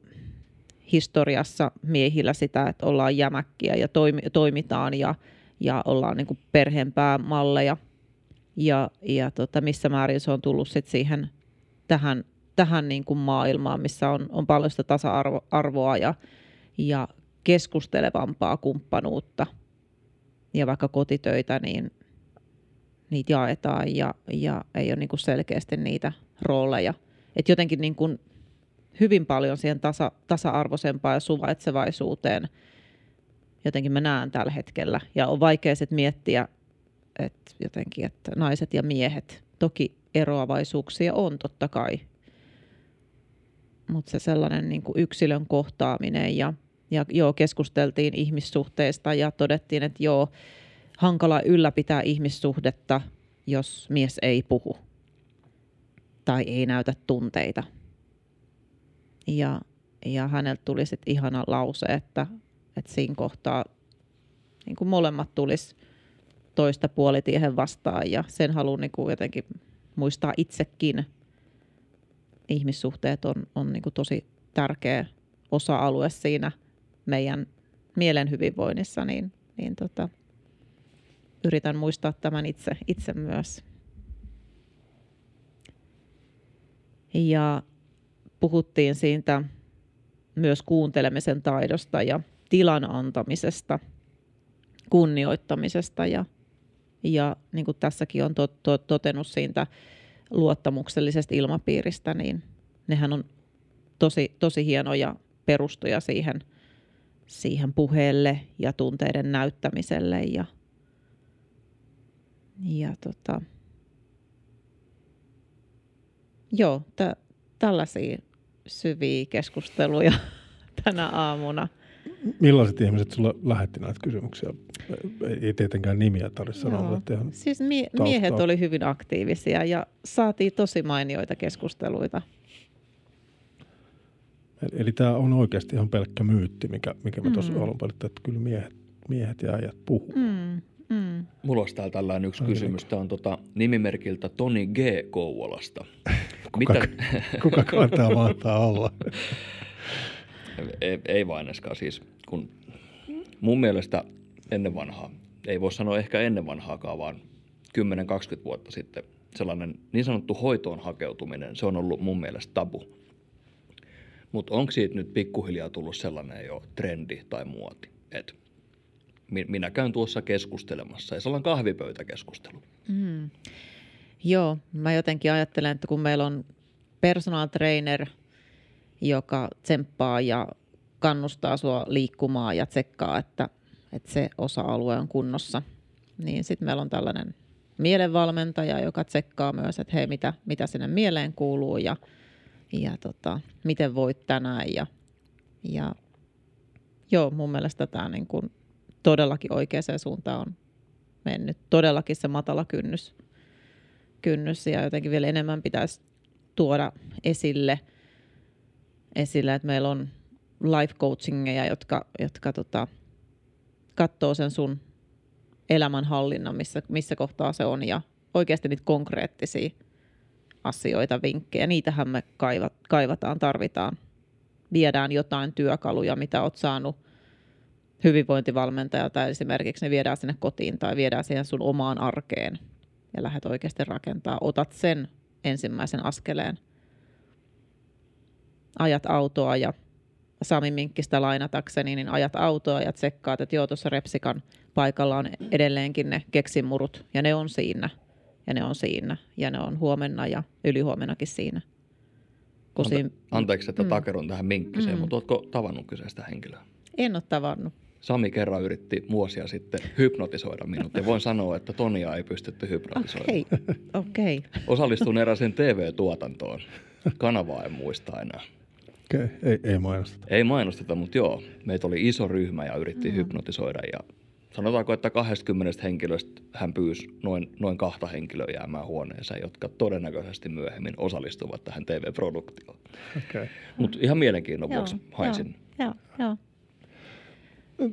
historiassa miehillä sitä, että ollaan jämäkkiä ja toimi, toimitaan ja, ja ollaan niin kuin perheenpäämalleja ja, ja tota, missä määrin se on tullut sit siihen tähän tähän niin kuin maailmaan, missä on, on paljon sitä tasa-arvoa ja, ja keskustelevampaa kumppanuutta. Ja vaikka kotitöitä, niin niitä jaetaan ja, ja ei ole niin kuin selkeästi niitä rooleja. Et jotenkin niin kuin hyvin paljon siihen tasa, tasa-arvoisempaan ja suvaitsevaisuuteen jotenkin mä näen tällä hetkellä. Ja on vaikea sitten miettiä, että jotenkin, että naiset ja miehet, toki eroavaisuuksia on totta kai, mutta se sellainen niin kuin yksilön kohtaaminen ja, ja joo, keskusteltiin ihmissuhteista ja todettiin, että joo, hankala ylläpitää ihmissuhdetta, jos mies ei puhu tai ei näytä tunteita. Ja, ja häneltä tuli sitten ihana lause, että, että siinä kohtaa niin kuin molemmat tulisi toista puolitiehen vastaan ja sen haluan niin kuin jotenkin muistaa itsekin – ihmissuhteet on, on niin kuin tosi tärkeä osa-alue siinä meidän mielen hyvinvoinnissa, niin, niin tota, yritän muistaa tämän itse, itse myös. Ja puhuttiin siitä myös kuuntelemisen taidosta ja tilan antamisesta, kunnioittamisesta ja, ja niin kuin tässäkin on tot, tot, totenut siitä luottamuksellisesta ilmapiiristä, niin nehän on tosi, tosi hienoja perustoja siihen, siihen puheelle ja tunteiden näyttämiselle ja, ja tota, joo, t- tällaisia syviä keskusteluja *laughs* tänä aamuna. Millaiset ihmiset sulle lähetti näitä kysymyksiä? Ei tietenkään nimiä tarvitse sanoa. Että ihan siis mie- miehet oli hyvin aktiivisia ja saatiin tosi mainioita keskusteluita. Eli, eli tämä on oikeasti ihan pelkkä myytti, mikä, mikä me tuossa mm. alun perin, että kyllä miehet, miehet ja äijät puhuu. Mm. Mm. Mulla olisi täällä tällainen yksi kysymys. Tämä on tota, nimimerkiltä Toni G. Kouvolasta. *laughs* kuka, Mitä... kuka kantaa mahtaa olla? *laughs* ei, ei vain siis, kun mun mielestä ennen vanhaa, ei voi sanoa ehkä ennen vanhaakaan, vaan 10-20 vuotta sitten sellainen niin sanottu hoitoon hakeutuminen, se on ollut mun mielestä tabu. Mutta onko siitä nyt pikkuhiljaa tullut sellainen jo trendi tai muoti, että minä käyn tuossa keskustelemassa ja sellainen kahvipöytäkeskustelu. Mm. Joo, mä jotenkin ajattelen, että kun meillä on personal trainer, joka tsemppaa ja kannustaa sua liikkumaan ja tsekkaa, että, että se osa-alue on kunnossa, niin sitten meillä on tällainen mielenvalmentaja, joka tsekkaa myös, että hei, mitä, mitä sinne mieleen kuuluu ja, ja tota, miten voit tänään. Ja, ja joo, mun mielestä tämä niin kuin todellakin oikeaan suuntaan on mennyt. Todellakin se matala kynnys, kynnys ja jotenkin vielä enemmän pitäisi tuoda esille, esille että meillä on life coachingeja, jotka, jotka tota, katsoo sen sun elämänhallinnan, missä, missä kohtaa se on ja oikeasti niitä konkreettisia asioita, vinkkejä. Niitähän me kaivat, kaivataan, tarvitaan. Viedään jotain työkaluja, mitä oot saanut hyvinvointivalmentajalta esimerkiksi, ne viedään sinne kotiin tai viedään siihen sun omaan arkeen ja lähdet oikeasti rakentaa. Otat sen ensimmäisen askeleen. Ajat autoa ja Sami Minkkistä lainatakseni, niin ajat autoa ja tsekkaat, että joo, tuossa Repsikan paikalla on edelleenkin ne keksimurut ja ne on siinä ja ne on siinä ja ne on huomenna ja ylihuomennakin siinä. Ante- siinä... Anteeksi, että mm. takerun tähän Minkkiseen, mm. mutta oletko tavannut kyseistä henkilöä? En ole tavannut. Sami kerran yritti vuosia sitten hypnotisoida minut ja voin sanoa, että Tonia ei pystytty hypnotisoimaan. Okei, okay. Okay. Osallistuin eräseen TV-tuotantoon. Kanavaa en muista enää. Okei, okay. ei, ei mainosteta. Ei mainosteta, mutta joo, meitä oli iso ryhmä ja yritti mm. hypnotisoida ja sanotaanko, että 20 henkilöstä hän pyysi noin, noin kahta henkilöä jäämään huoneeseen, jotka todennäköisesti myöhemmin osallistuvat tähän TV-produktioon. Okay. Mutta ihan mielenkiinnon vuoksi haisin. Joo, joo.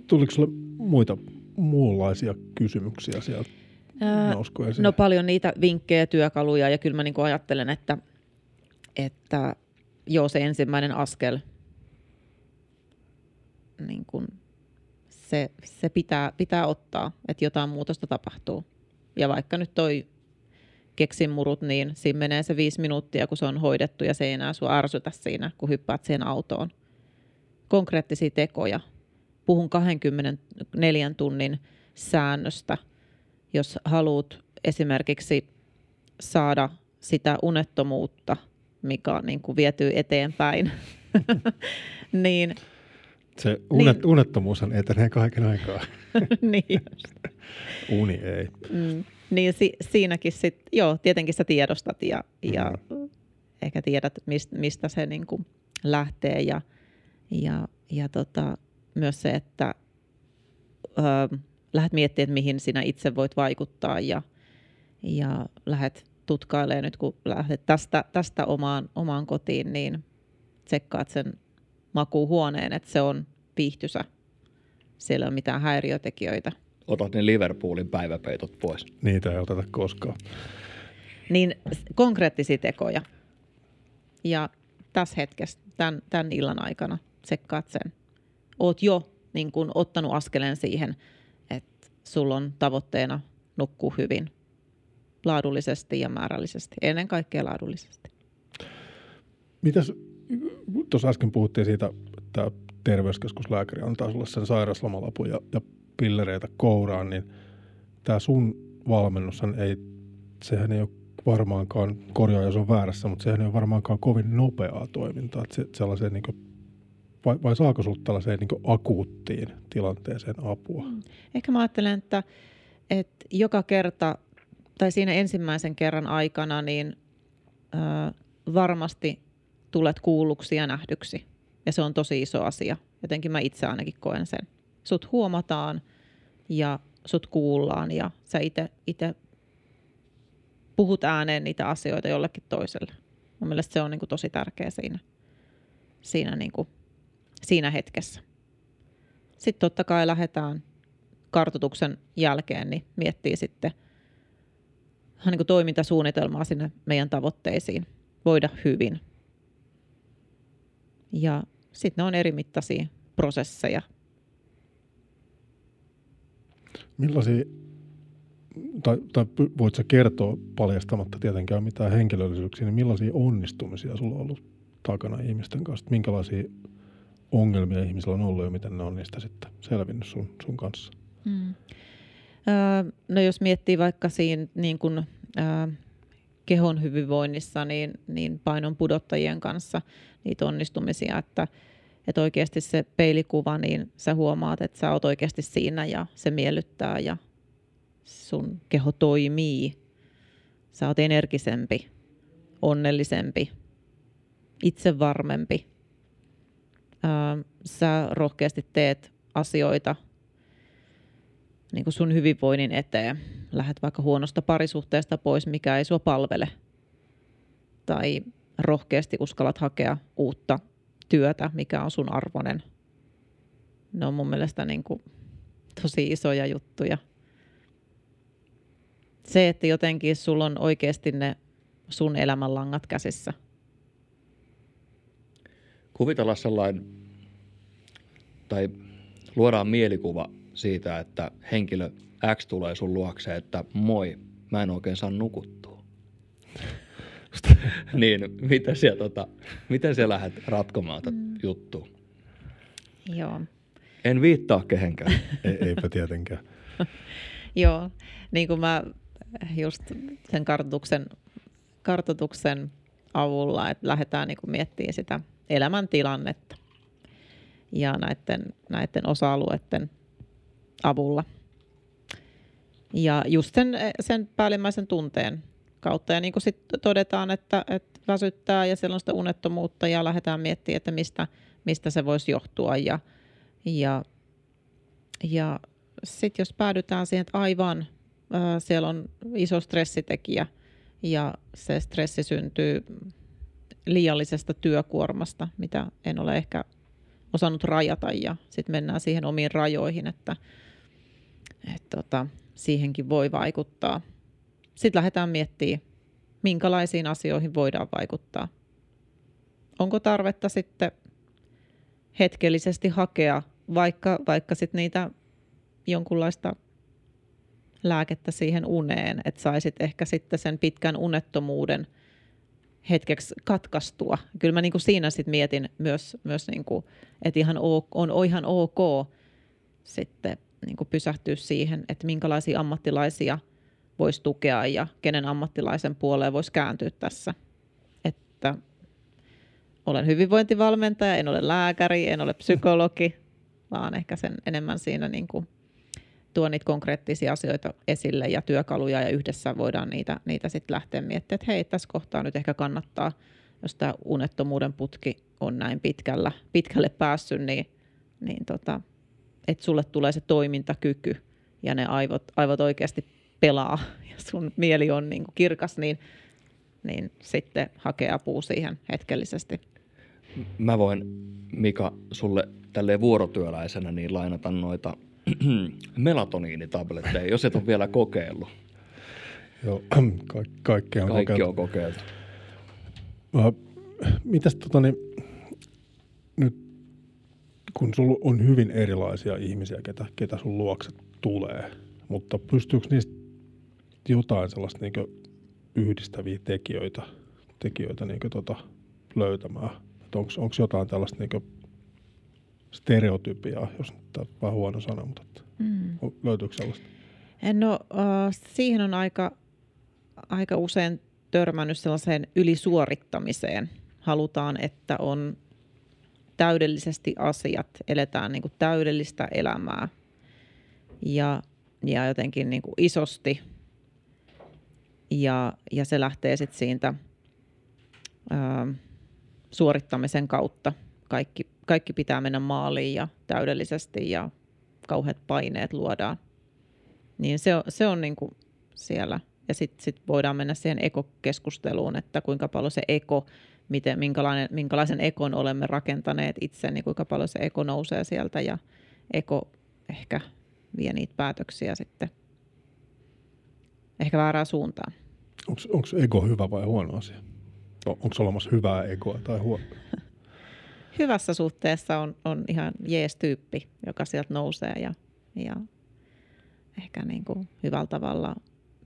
Tuliko sinulle muita muunlaisia kysymyksiä sieltä? Ää, no paljon niitä vinkkejä, työkaluja ja kyllä mä niin ajattelen, että, että joo se ensimmäinen askel, niin kuin se, se pitää, pitää ottaa, että jotain muutosta tapahtuu. Ja vaikka nyt toi keksin murut, niin siinä menee se viisi minuuttia, kun se on hoidettu ja se ei enää sua ärsytä siinä, kun hyppäät siihen autoon. Konkreettisia tekoja, puhun 24 tunnin säännöstä, jos haluat esimerkiksi saada sitä unettomuutta, mikä on niin kuin viety eteenpäin, *laughs* niin se unet, niin, unettomuushan etenee kaiken aikaa. *laughs* niin Uni ei. Mm, niin si, siinäkin sit, joo, tietenkin sä tiedostat ja, mm. ja ehkä tiedät, mist, mistä se niin kuin lähtee ja, ja, ja tota, myös se, että ö, lähdet miettimään, että mihin sinä itse voit vaikuttaa ja, ja lähdet tutkailemaan nyt, kun lähdet tästä, tästä omaan, omaan kotiin, niin tsekkaat sen makuuhuoneen, että se on viihtysä. Siellä ei ole mitään häiriötekijöitä. Otat ne Liverpoolin päiväpeitot pois. Niitä ei oteta koskaan. Niin konkreettisia tekoja. Ja tässä hetkessä, tämän, tämän illan aikana, tsekkaat sen oot jo niin kun, ottanut askeleen siihen, että sulla on tavoitteena nukkua hyvin laadullisesti ja määrällisesti, ennen kaikkea laadullisesti. Mitäs, tuossa äsken puhuttiin siitä, että terveyskeskuslääkäri antaa sulle sen sairauslomalapun ja, ja pillereitä kouraan, niin tämä sun valmennus ei, sehän ei ole varmaankaan, korjaa jos on väärässä, mutta sehän ei ole varmaankaan kovin nopeaa toimintaa. Että se, sellaiseen niin vai, vai saako sinulta tällaiseen niin akuuttiin tilanteeseen apua? Mm. Ehkä mä ajattelen, että, että joka kerta tai siinä ensimmäisen kerran aikana niin ö, varmasti tulet kuulluksi ja nähdyksi. Ja se on tosi iso asia. Jotenkin mä itse ainakin koen sen. Sut huomataan ja sut kuullaan ja sä itse puhut ääneen niitä asioita jollekin toiselle. Mun mielestä se on niin kuin tosi tärkeä siinä, siinä, niin kuin, siinä hetkessä. Sitten totta kai lähdetään kartotuksen jälkeen, niin miettii sitten niin kuin toimintasuunnitelmaa sinne meidän tavoitteisiin. Voida hyvin. Ja sitten ne on eri mittaisia prosesseja. Millaisia tai, tai voit sä kertoa paljastamatta tietenkään mitään henkilöllisyyksiä, niin millaisia onnistumisia sulla on ollut takana ihmisten kanssa? Minkälaisia ongelmia ihmisillä on ollut ja miten ne on niistä sitten selvinnyt sun, sun kanssa? Mm. No jos miettii vaikka siinä niin öö, kehon hyvinvoinnissa, niin, niin painon pudottajien kanssa niitä onnistumisia, että, että oikeasti se peilikuva, niin sä huomaat, että sä oot oikeasti siinä ja se miellyttää ja sun keho toimii. Sä oot energisempi, onnellisempi, itsevarmempi. sä rohkeasti teet asioita niin kuin sun hyvinvoinnin eteen. Lähet vaikka huonosta parisuhteesta pois, mikä ei sua palvele. Tai rohkeasti uskallat hakea uutta työtä, mikä on sun arvoinen. Ne on mun mielestä niin kuin tosi isoja juttuja se, että jotenkin sulla on oikeasti ne sun elämänlangat käsissä. Kuvitella sellainen, tai luodaan mielikuva siitä, että henkilö X tulee sun luokse, että moi, mä en oikein saa nukuttua. *laughs* niin, miten siellä, tota, miten siellä lähdet ratkomaan tätä mm. juttua? Joo. En viittaa kehenkään. *laughs* Ei, eipä tietenkään. *laughs* Joo, niin kuin mä just sen kartoituksen, kartoituksen avulla, että lähdetään niin miettimään sitä elämäntilannetta ja näiden, näiden osa-alueiden avulla. Ja just sen, sen päällimmäisen tunteen kautta. Ja niin kuin sitten todetaan, että, että väsyttää ja siellä on sitä unettomuutta ja lähdetään miettimään, että mistä, mistä se voisi johtua. Ja, ja, ja sitten jos päädytään siihen, että aivan siellä on iso stressitekijä ja se stressi syntyy liiallisesta työkuormasta, mitä en ole ehkä osannut rajata ja sitten mennään siihen omiin rajoihin, että et tota, siihenkin voi vaikuttaa. Sitten lähdetään miettimään, minkälaisiin asioihin voidaan vaikuttaa. Onko tarvetta sitten hetkellisesti hakea vaikka, vaikka sit niitä jonkunlaista lääkettä siihen uneen, että saisit ehkä sitten sen pitkän unettomuuden hetkeksi katkaistua. Kyllä mä niin kuin siinä sit mietin myös, myös niin kuin, että ihan ok, on ihan ok sitten niin kuin pysähtyä siihen, että minkälaisia ammattilaisia voisi tukea ja kenen ammattilaisen puoleen voisi kääntyä tässä. Että olen hyvinvointivalmentaja, en ole lääkäri, en ole psykologi, *laughs* vaan ehkä sen enemmän siinä niin kuin tuo niitä konkreettisia asioita esille ja työkaluja ja yhdessä voidaan niitä, niitä sitten lähteä miettimään, että hei, tässä kohtaa nyt ehkä kannattaa, jos tämä unettomuuden putki on näin pitkällä, pitkälle päässyt, niin, niin tota, että sulle tulee se toimintakyky ja ne aivot, aivot oikeasti pelaa ja sun mieli on niin kuin kirkas, niin, niin sitten hakee apua siihen hetkellisesti. Mä voin, Mika, sulle tälleen vuorotyöläisenä niin lainata noita *clears throat* melatoniinitabletteja, jos et ole vielä kokeillut. Joo, *clears throat* ka- kaikkea on Kaikki kokeiltu. on kokeiltu. Uh, mitäs tota, niin, nyt kun sulla on hyvin erilaisia ihmisiä, ketä, ketä sun luokse tulee, mutta pystyykö niistä jotain sellaista niin yhdistäviä tekijöitä, tekijöitä niin tota, löytämään? Onko jotain tällaista niin stereotypiaa, jos tämä on vähän huono sana, mutta että, mm. löytyykö sellaista? No uh, siihen on aika, aika usein törmännyt sellaiseen ylisuorittamiseen. Halutaan, että on täydellisesti asiat, eletään niin kuin täydellistä elämää ja, ja jotenkin niin kuin isosti. Ja, ja se lähtee sitten siitä ää, suorittamisen kautta. Kaikki, kaikki pitää mennä maaliin ja täydellisesti ja kauheat paineet luodaan. Niin se on, se on niin kuin siellä. Ja sitten sit voidaan mennä siihen ekokeskusteluun, että kuinka paljon se eko, miten, minkälainen, minkälaisen ekon olemme rakentaneet itse, niin kuinka paljon se eko nousee sieltä ja eko ehkä vie niitä päätöksiä sitten ehkä väärään suuntaan. Onko ego hyvä vai huono asia? Onko olemassa hyvää egoa tai huonoa? *laughs* Hyvässä suhteessa on, on ihan jees tyyppi, joka sieltä nousee ja, ja ehkä niin kuin hyvällä tavalla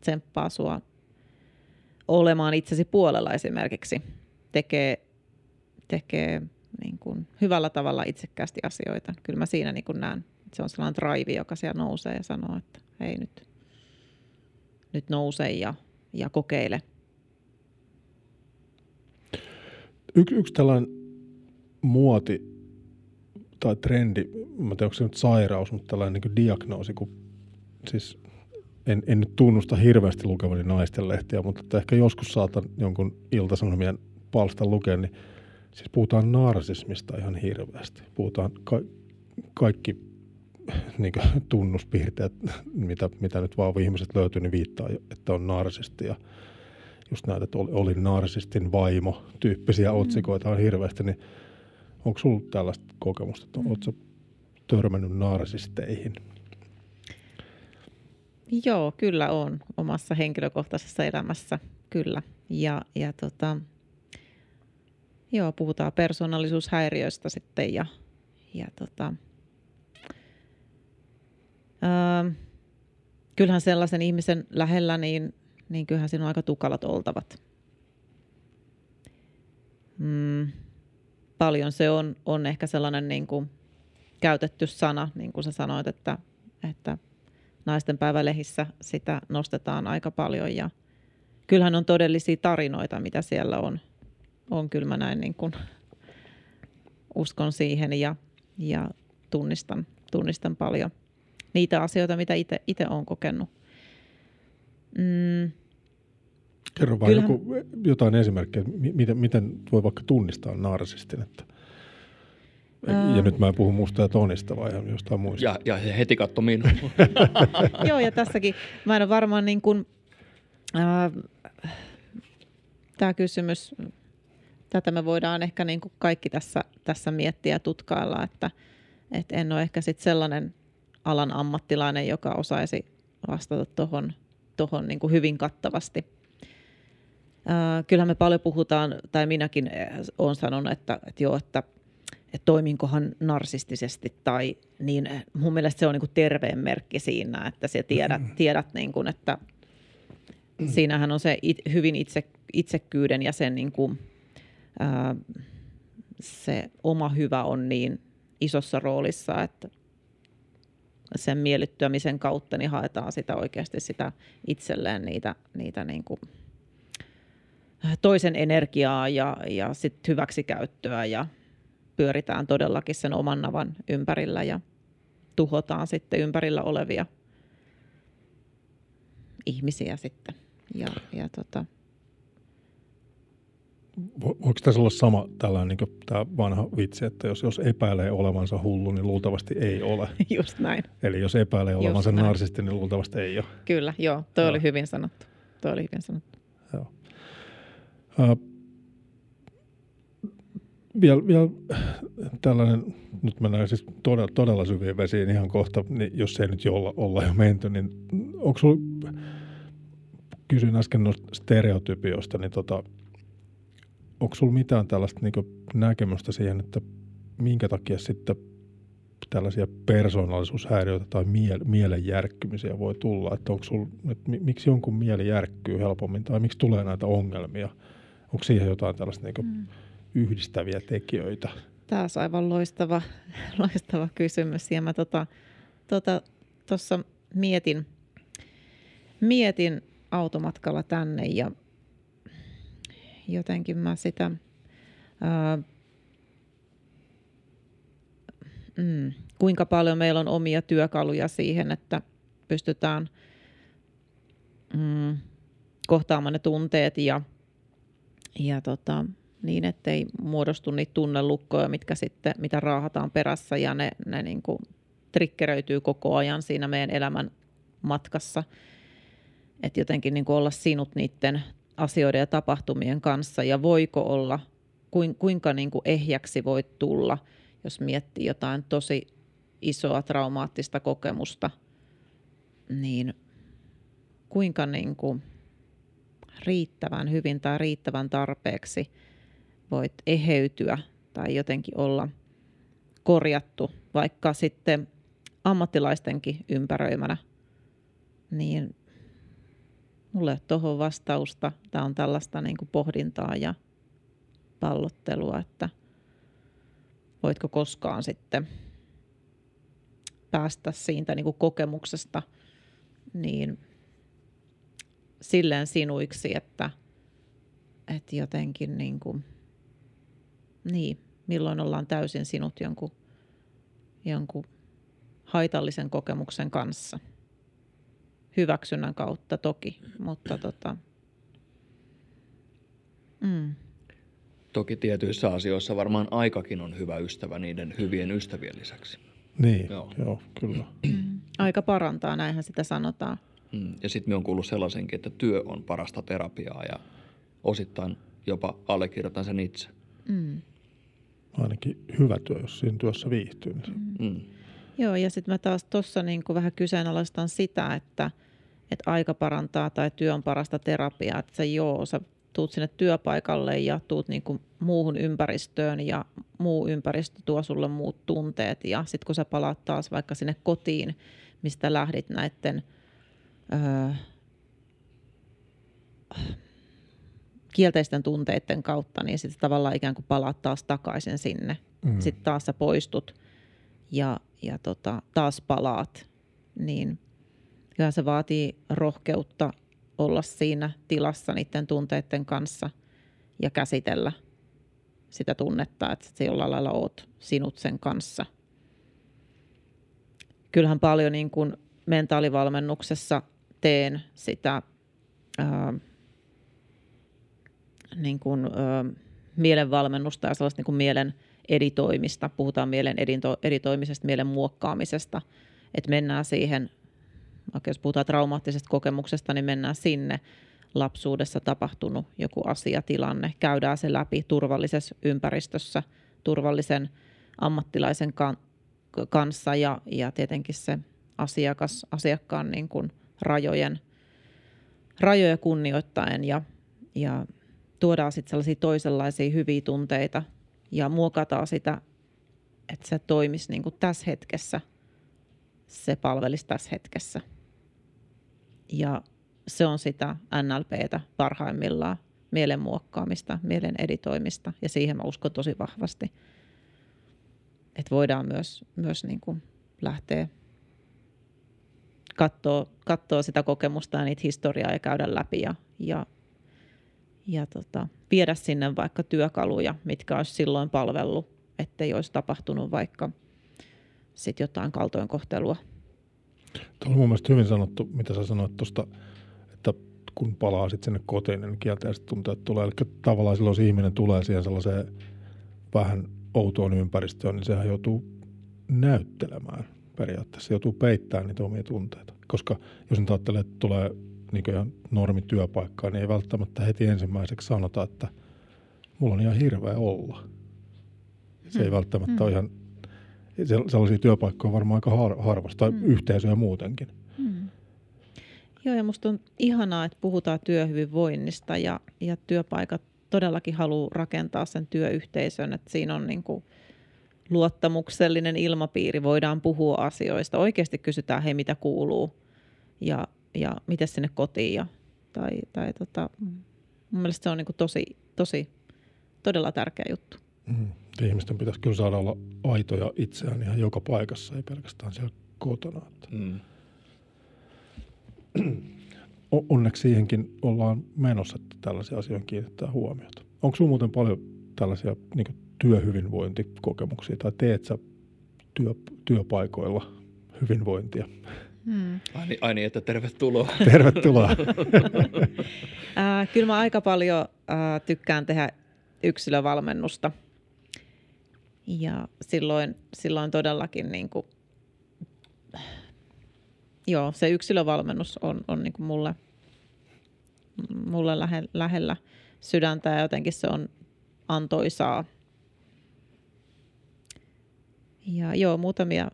tsemppaa sua olemaan itsesi puolella esimerkiksi. Tekee, tekee niin kuin hyvällä tavalla itsekkäästi asioita. Kyllä mä siinä niin näen, että se on sellainen drive, joka siellä nousee ja sanoo, että hei nyt, nyt nouse ja, ja kokeile. Yksi, yksi tällainen muoti tai trendi, mä en tiedä onko se nyt sairaus, mutta tällainen niin diagnoosi, kun siis en, en nyt tunnusta hirveästi lukevani naistenlehtiä, mutta että ehkä joskus saatan jonkun iltasanomien palstan lukea, niin siis puhutaan narsismista ihan hirveästi. Puhutaan ka- kaikki *laughs* niin tunnuspiirteet, mitä, mitä nyt vaan ihmiset löytyy, niin viittaa, että on narsisti. Ja just näitä, että oli, oli narsistin vaimo, tyyppisiä mm. otsikoita on hirveästi, niin onko sinulla tällaista kokemusta, että mm. oletko törmännyt narsisteihin? Joo, kyllä on omassa henkilökohtaisessa elämässä, kyllä. Ja, ja tota, joo, puhutaan persoonallisuushäiriöistä sitten ja, ja tota, ää, kyllähän sellaisen ihmisen lähellä, niin, niin kyllähän siinä on aika tukalat oltavat. Mm, paljon se on, on ehkä sellainen niin kuin käytetty sana, niin kuin sä sanoit, että, että naisten päivälehissä sitä nostetaan aika paljon ja kyllähän on todellisia tarinoita, mitä siellä on. On kyllä mä näin niin kuin uskon siihen ja, ja tunnistan, tunnistan paljon niitä asioita, mitä itse olen kokenut. Mm. Kerro vain joku, jotain esimerkkejä, miten, miten voi vaikka tunnistaa narsistin, että ja nyt mä en puhu musta ja Tonista, vai jostain muista. Ja, ja heti katso minua. *laughs* Joo, ja tässäkin mä en ole varmaan niin kuin, äh, tämä kysymys, tätä me voidaan ehkä niin kuin kaikki tässä, tässä miettiä ja tutkailla, että, että en ole ehkä sit sellainen alan ammattilainen, joka osaisi vastata tuohon tohon niin kuin hyvin kattavasti. Äh, kyllähän me paljon puhutaan, tai minäkin olen sanonut, että, että joo, että – että toiminkohan narsistisesti tai niin mun mielestä se on niin kuin terveen merkki siinä, että sä tiedät, mm. tiedät niin kuin, että siinähän on se it, hyvin itse, itsekkyyden ja sen niin kuin, ää, se oma hyvä on niin isossa roolissa, että sen miellyttämisen kautta niin haetaan sitä oikeasti sitä itselleen niitä, niitä niin kuin toisen energiaa ja, ja sit hyväksikäyttöä ja pyöritään todellakin sen oman navan ympärillä ja tuhotaan sitten ympärillä olevia ihmisiä sitten. Ja, ja tota. Voiko tässä olla sama tällainen niin tämä vanha vitsi, että jos, jos epäilee olevansa hullu, niin luultavasti ei ole. *laughs* Just näin. Eli jos epäilee olevansa narsisti, niin luultavasti ei ole. Kyllä, joo. Toi joo. oli hyvin sanottu. Toi oli hyvin sanottu. Joo. Uh, vielä, vielä tällainen, nyt mennään siis todella, todella syviin vesiin ihan kohta, niin jos ei nyt jo olla, olla jo menty, niin onko sinulla, kysyin äsken noista stereotypioista, niin tota, onko sinulla mitään tällaista niin näkemystä siihen, että minkä takia sitten tällaisia persoonallisuushäiriöitä tai miele, mielen järkkymisiä voi tulla, että, onko sul, että miksi jonkun mieli järkkyy helpommin tai miksi tulee näitä ongelmia, onko siihen jotain tällaista niin mm yhdistäviä tekijöitä? Taas aivan loistava, *laughs* loistava kysymys. Ja mä tota, tota, tuossa mietin, mietin automatkalla tänne ja jotenkin mä sitä ää, mm, kuinka paljon meillä on omia työkaluja siihen, että pystytään mm, kohtaamaan ne tunteet ja, ja tota, niin, ettei muodostu niitä tunnelukkoja, mitkä sitten, mitä raahataan perässä ja ne, ne niin kuin trikkeröityy koko ajan siinä meidän elämän matkassa. Että jotenkin niin kuin olla sinut niiden asioiden ja tapahtumien kanssa ja voiko olla, kuinka niin kuin ehjäksi voit tulla, jos miettii jotain tosi isoa traumaattista kokemusta, niin kuinka niin kuin riittävän hyvin tai riittävän tarpeeksi voit eheytyä tai jotenkin olla korjattu, vaikka sitten ammattilaistenkin ympäröimänä, niin mulle ei tuohon vastausta. Tämä on tällaista niin kuin pohdintaa ja pallottelua, että voitko koskaan sitten päästä siitä niin kuin kokemuksesta niin silleen sinuiksi, että, että jotenkin niin kuin, niin, milloin ollaan täysin sinut jonkun, jonkun haitallisen kokemuksen kanssa. Hyväksynnän kautta toki, mutta tota, mm. Toki tietyissä asioissa varmaan aikakin on hyvä ystävä niiden hyvien ystävien lisäksi. Niin, joo, joo kyllä. Aika parantaa, näinhän sitä sanotaan. Mm. Ja sitten me on kuullut sellaisenkin, että työ on parasta terapiaa ja osittain jopa allekirjoitan sen itse. Mm. Ainakin hyvä työ, jos siinä työssä viihtyy. Niin mm. Joo, ja sitten mä taas tuossa niin vähän kyseenalaistan sitä, että, että aika parantaa tai työ on parasta terapiaa. Että sä joo, sä tuut sinne työpaikalle ja tuut niin kuin muuhun ympäristöön ja muu ympäristö tuo sulle muut tunteet. Ja sitten kun sä palaat taas vaikka sinne kotiin, mistä lähdit näiden öö, kielteisten tunteiden kautta, niin sitten tavallaan ikään kuin palaat taas takaisin sinne. Mm. Sitten taas sä poistut ja, ja tota, taas palaat. Niin kyllä se vaatii rohkeutta olla siinä tilassa niiden tunteiden kanssa ja käsitellä sitä tunnetta, että se jollain lailla oot sinut sen kanssa. Kyllähän paljon niin kuin mentaalivalmennuksessa teen sitä ää, niin kuin, ää, mielenvalmennusta ja sellaista niin kuin mielen editoimista. Puhutaan mielen edito, editoimisesta, mielen muokkaamisesta. Että mennään siihen, vaikka jos puhutaan traumaattisesta kokemuksesta, niin mennään sinne lapsuudessa tapahtunut joku asia, tilanne. Käydään se läpi turvallisessa ympäristössä, turvallisen ammattilaisen kanssa ja, ja tietenkin se asiakas, asiakkaan niin kuin rajojen, rajoja kunnioittaen ja, ja tuodaan sitten sellaisia toisenlaisia hyviä tunteita ja muokataan sitä, että se toimisi niin kuin tässä hetkessä, se palvelisi tässä hetkessä. Ja se on sitä NLPtä parhaimmillaan, mielen muokkaamista, mielen editoimista ja siihen mä uskon tosi vahvasti. Että voidaan myös, myös niin kuin lähteä katsoa, katsoa sitä kokemusta ja niitä historiaa ja käydä läpi ja, ja, ja tota, viedä sinne vaikka työkaluja, mitkä olisi silloin palvellut, ettei olisi tapahtunut vaikka sit jotain kaltoinkohtelua. Tuo on mun mielestä hyvin sanottu, mitä sä sanoit tuosta, että kun palaa sitten sinne kotiin, niin kielteiset tunteet tulee. Eli tavallaan silloin, jos ihminen tulee siihen sellaiseen vähän outoon ympäristöön, niin sehän joutuu näyttelemään periaatteessa. Joutuu peittämään niitä omia tunteita. Koska jos nyt ajattelee, että tulee niin ihan normityöpaikkaan, niin ei välttämättä heti ensimmäiseksi sanota, että mulla on ihan hirveä olla. Se ei hmm. välttämättä hmm. ole ihan, sellaisia työpaikkoja on varmaan aika har, harvasta, tai hmm. yhteisöjä muutenkin. Hmm. Joo, ja musta on ihanaa, että puhutaan työhyvinvoinnista ja, ja työpaikat todellakin haluaa rakentaa sen työyhteisön, että siinä on niin kuin luottamuksellinen ilmapiiri, voidaan puhua asioista. Oikeasti kysytään, hei mitä kuuluu ja, ja miten sinne kotiin. Ja, tai, tai tota, mun mielestä se on niin kuin tosi, tosi, todella tärkeä juttu. Mm. Ihmisten pitäisi kyllä saada olla aitoja itseään ihan joka paikassa, ei pelkästään siellä kotona. Mm. Onneksi siihenkin ollaan menossa, että tällaisia asioita kiinnittää huomiota. Onko sinulla muuten paljon tällaisia niin työhyvinvointikokemuksia tai teet sä työ, työpaikoilla hyvinvointia. Hmm. Ai, niin, ai niin, että tervetuloa. *laughs* Tervetuloa. *laughs* Äh, kyllä mä aika paljon äh, tykkään tehdä yksilövalmennusta. Ja silloin, silloin todellakin niin kuin, joo, se yksilövalmennus on, on niin kuin mulle, mulle lähe, lähellä sydäntä ja jotenkin se on antoisaa. Ja joo, muutamia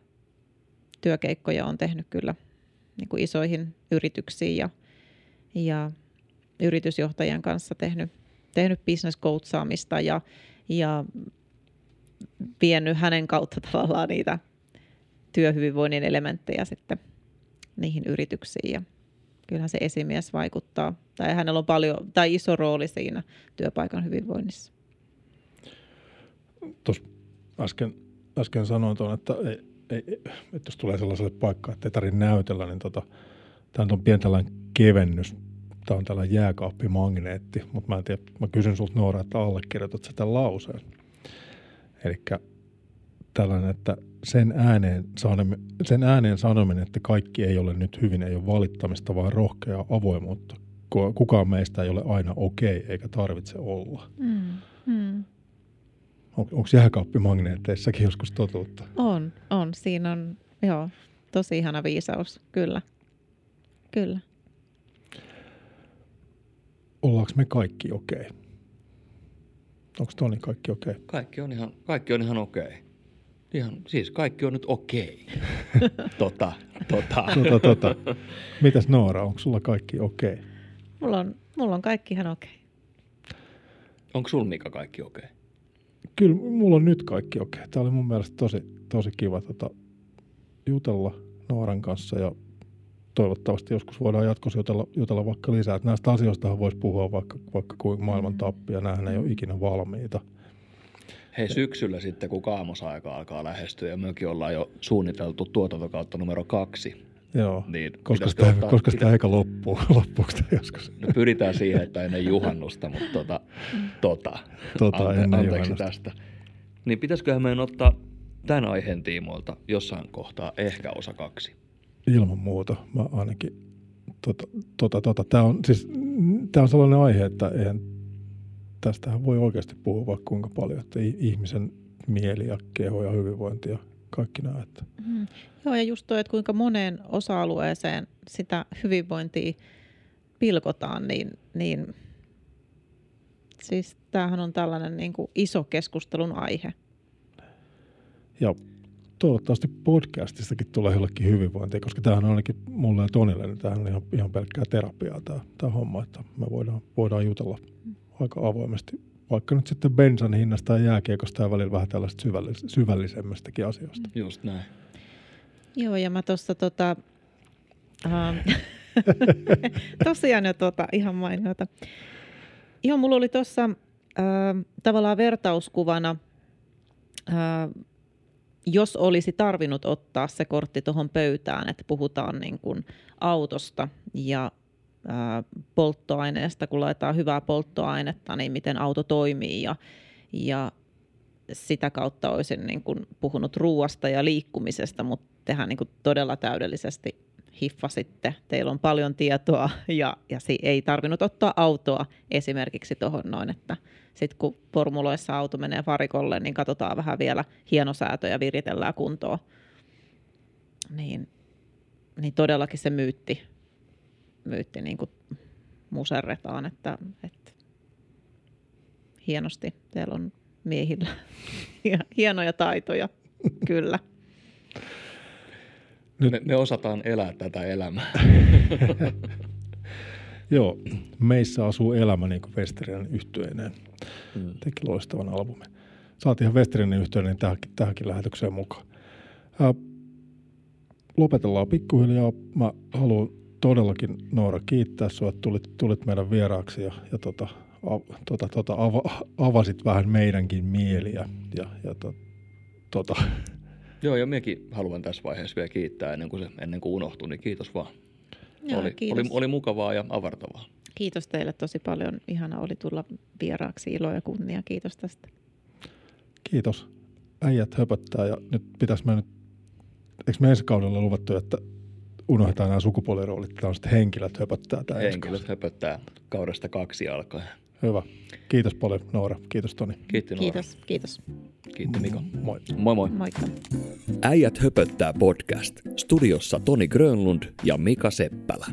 työkeikkoja on tehnyt kyllä niin kuin isoihin yrityksiin ja, ja yritysjohtajien kanssa tehnyt, tehnyt business coachaamista ja, ja vienyt hänen kautta tavallaan niitä työhyvinvoinnin elementtejä sitten niihin yrityksiin. Ja kyllähän se esimies vaikuttaa, tai hänellä on paljon, tai iso rooli siinä työpaikan hyvinvoinnissa. Tuossa äsken, äsken sanoin tuon, että, ei, ei, että jos tulee sellaiselle paikkaan, että ei tarvitse näytellä, niin tota, tämä on pieni tällainen kevennys. Tämä on tällainen jääkaappimagneetti, mutta mä en tiedä, mä kysyn sulta Noora, että allekirjoitat sä tämän lauseen. Eli tällainen, että sen ääneen, sanominen, sen ääneen sanominen, että kaikki ei ole nyt hyvin, ei ole valittamista, vaan rohkeaa avoimuutta. Kukaan meistä ei ole aina okei, okay, eikä tarvitse olla. Mm, mm. On, onko jääkaappimagneetteissakin joskus totuutta? On, on. Siinä on, joo, tosi ihana viisaus, kyllä. Kyllä. Ollaanko me kaikki okei? Okay? Onko Toni kaikki okei? Okay? Kaikki on ihan, kaikki on ihan okei. Okay. Ihan, siis kaikki on nyt okei. Okay. *laughs* tota, tota. tota, tota. Mitäs Noora, onko sulla kaikki okei? Okay? Mulla on, mulla on kaikki ihan okei. Okay. Onko sulla Mika kaikki okei? Okay? Kyllä mulla on nyt kaikki okei. Okay. Tämä oli mun mielestä tosi, tosi kiva tota, jutella Nooran kanssa ja toivottavasti joskus voidaan jatkossa jutella, jutella vaikka lisää. Että näistä asioista voisi puhua vaikka, vaikka kuin maailman tappia. Nämähän ei ole ikinä valmiita. Hei, syksyllä sitten, kun kaamosaika alkaa lähestyä ja mekin ollaan jo suunniteltu tuotantokautta numero kaksi. Joo, niin koska sitä, ottaa, koska sitä aika loppuu, loppuuko joskus? No pyritään siihen, että ennen juhannusta, mutta tota, tota, tota ante, ennen anteeksi juhannusta. tästä. Niin pitäisiköhän meidän ottaa tämän aiheen tiimoilta jossain kohtaa ehkä osa kaksi? Ilman muuta. Mä ainakin, tota, tota, tota. Tämä on, siis, tää on sellainen aihe, että eihän, tästähän voi oikeasti puhua vaikka kuinka paljon, että ihmisen mieli ja keho ja hyvinvointi ja kaikki nämä. Että. Mm. Joo, ja just toi, että kuinka moneen osa-alueeseen sitä hyvinvointia pilkotaan, niin, niin siis tämähän on tällainen niin kuin iso keskustelun aihe. Ja toivottavasti podcastistakin tulee jollekin hyvinvointia, koska tämähän on ainakin mulle ja Tonille, niin tämähän on ihan, ihan pelkkää terapiaa tämä, tämä homma, että me voidaan, voidaan jutella aika avoimesti, vaikka nyt sitten bensan hinnasta ja jääkiekosta ja välillä vähän tällaista syvällis- syvällisemmästäkin asioista. Just näin. Joo, ja mä tuossa tota, uh, *laughs* tosiaan jo tota, ihan mainiota. Joo, mulla oli tuossa uh, tavallaan vertauskuvana uh, jos olisi tarvinnut ottaa se kortti tuohon pöytään, että puhutaan niin kuin autosta ja ää, polttoaineesta, kun laitetaan hyvää polttoainetta, niin miten auto toimii ja, ja sitä kautta olisin niin kuin puhunut ruuasta ja liikkumisesta, mutta tehän niin kuin todella täydellisesti hiffasitte. Teillä on paljon tietoa ja, ja ei tarvinnut ottaa autoa esimerkiksi tuohon noin, että sitten kun formuloissa auto menee varikolle, niin katsotaan vähän vielä hienosäätöjä, viritellään kuntoon. Niin, niin todellakin se myytti, myytti niin kuin muserretaan, että, että hienosti teillä on miehillä *laughs* hienoja taitoja, kyllä. Nyt. Me, me osataan elää tätä elämää. *laughs* Joo, meissä asuu elämä niin kuin Westerinen yhtyeineen. Mm. Teki loistavan albumin. Saatiin ihan Westerinen yhtyeineen tähänkin, tähänkin lähetykseen mukaan. Ää, lopetellaan pikkuhiljaa. Mä haluan todellakin Noora kiittää sinua, että tulit, tulit meidän vieraaksi ja, ja tota, a, tota, tota, ava, avasit vähän meidänkin mieliä. Ja, ja to, tota. Joo, ja minäkin haluan tässä vaiheessa vielä kiittää ennen kuin, se, ennen kuin unohtui, niin kiitos vaan. Joo, oli, oli, oli mukavaa ja avartavaa. Kiitos teille tosi paljon. Ihana oli tulla vieraaksi. Ilo ja kunnia. Kiitos tästä. Kiitos. äijät höpöttää ja nyt pitäisi me nyt, eikö me ensi kaudella luvattu, että unohdetaan nämä sukupuoliroolit, että on sitten henkilöt höpöttää tämä Henkilöt höpöttää kaudesta kaksi alkaen. Hyvä. Kiitos paljon Noora. Kiitos Toni. Kiitti Noora. Kiitos, kiitos. Kiitti Mika. Moi. Moi moi. Moikka. Äijät höpöttää podcast. Studiossa Toni Grönlund ja Mika Seppälä.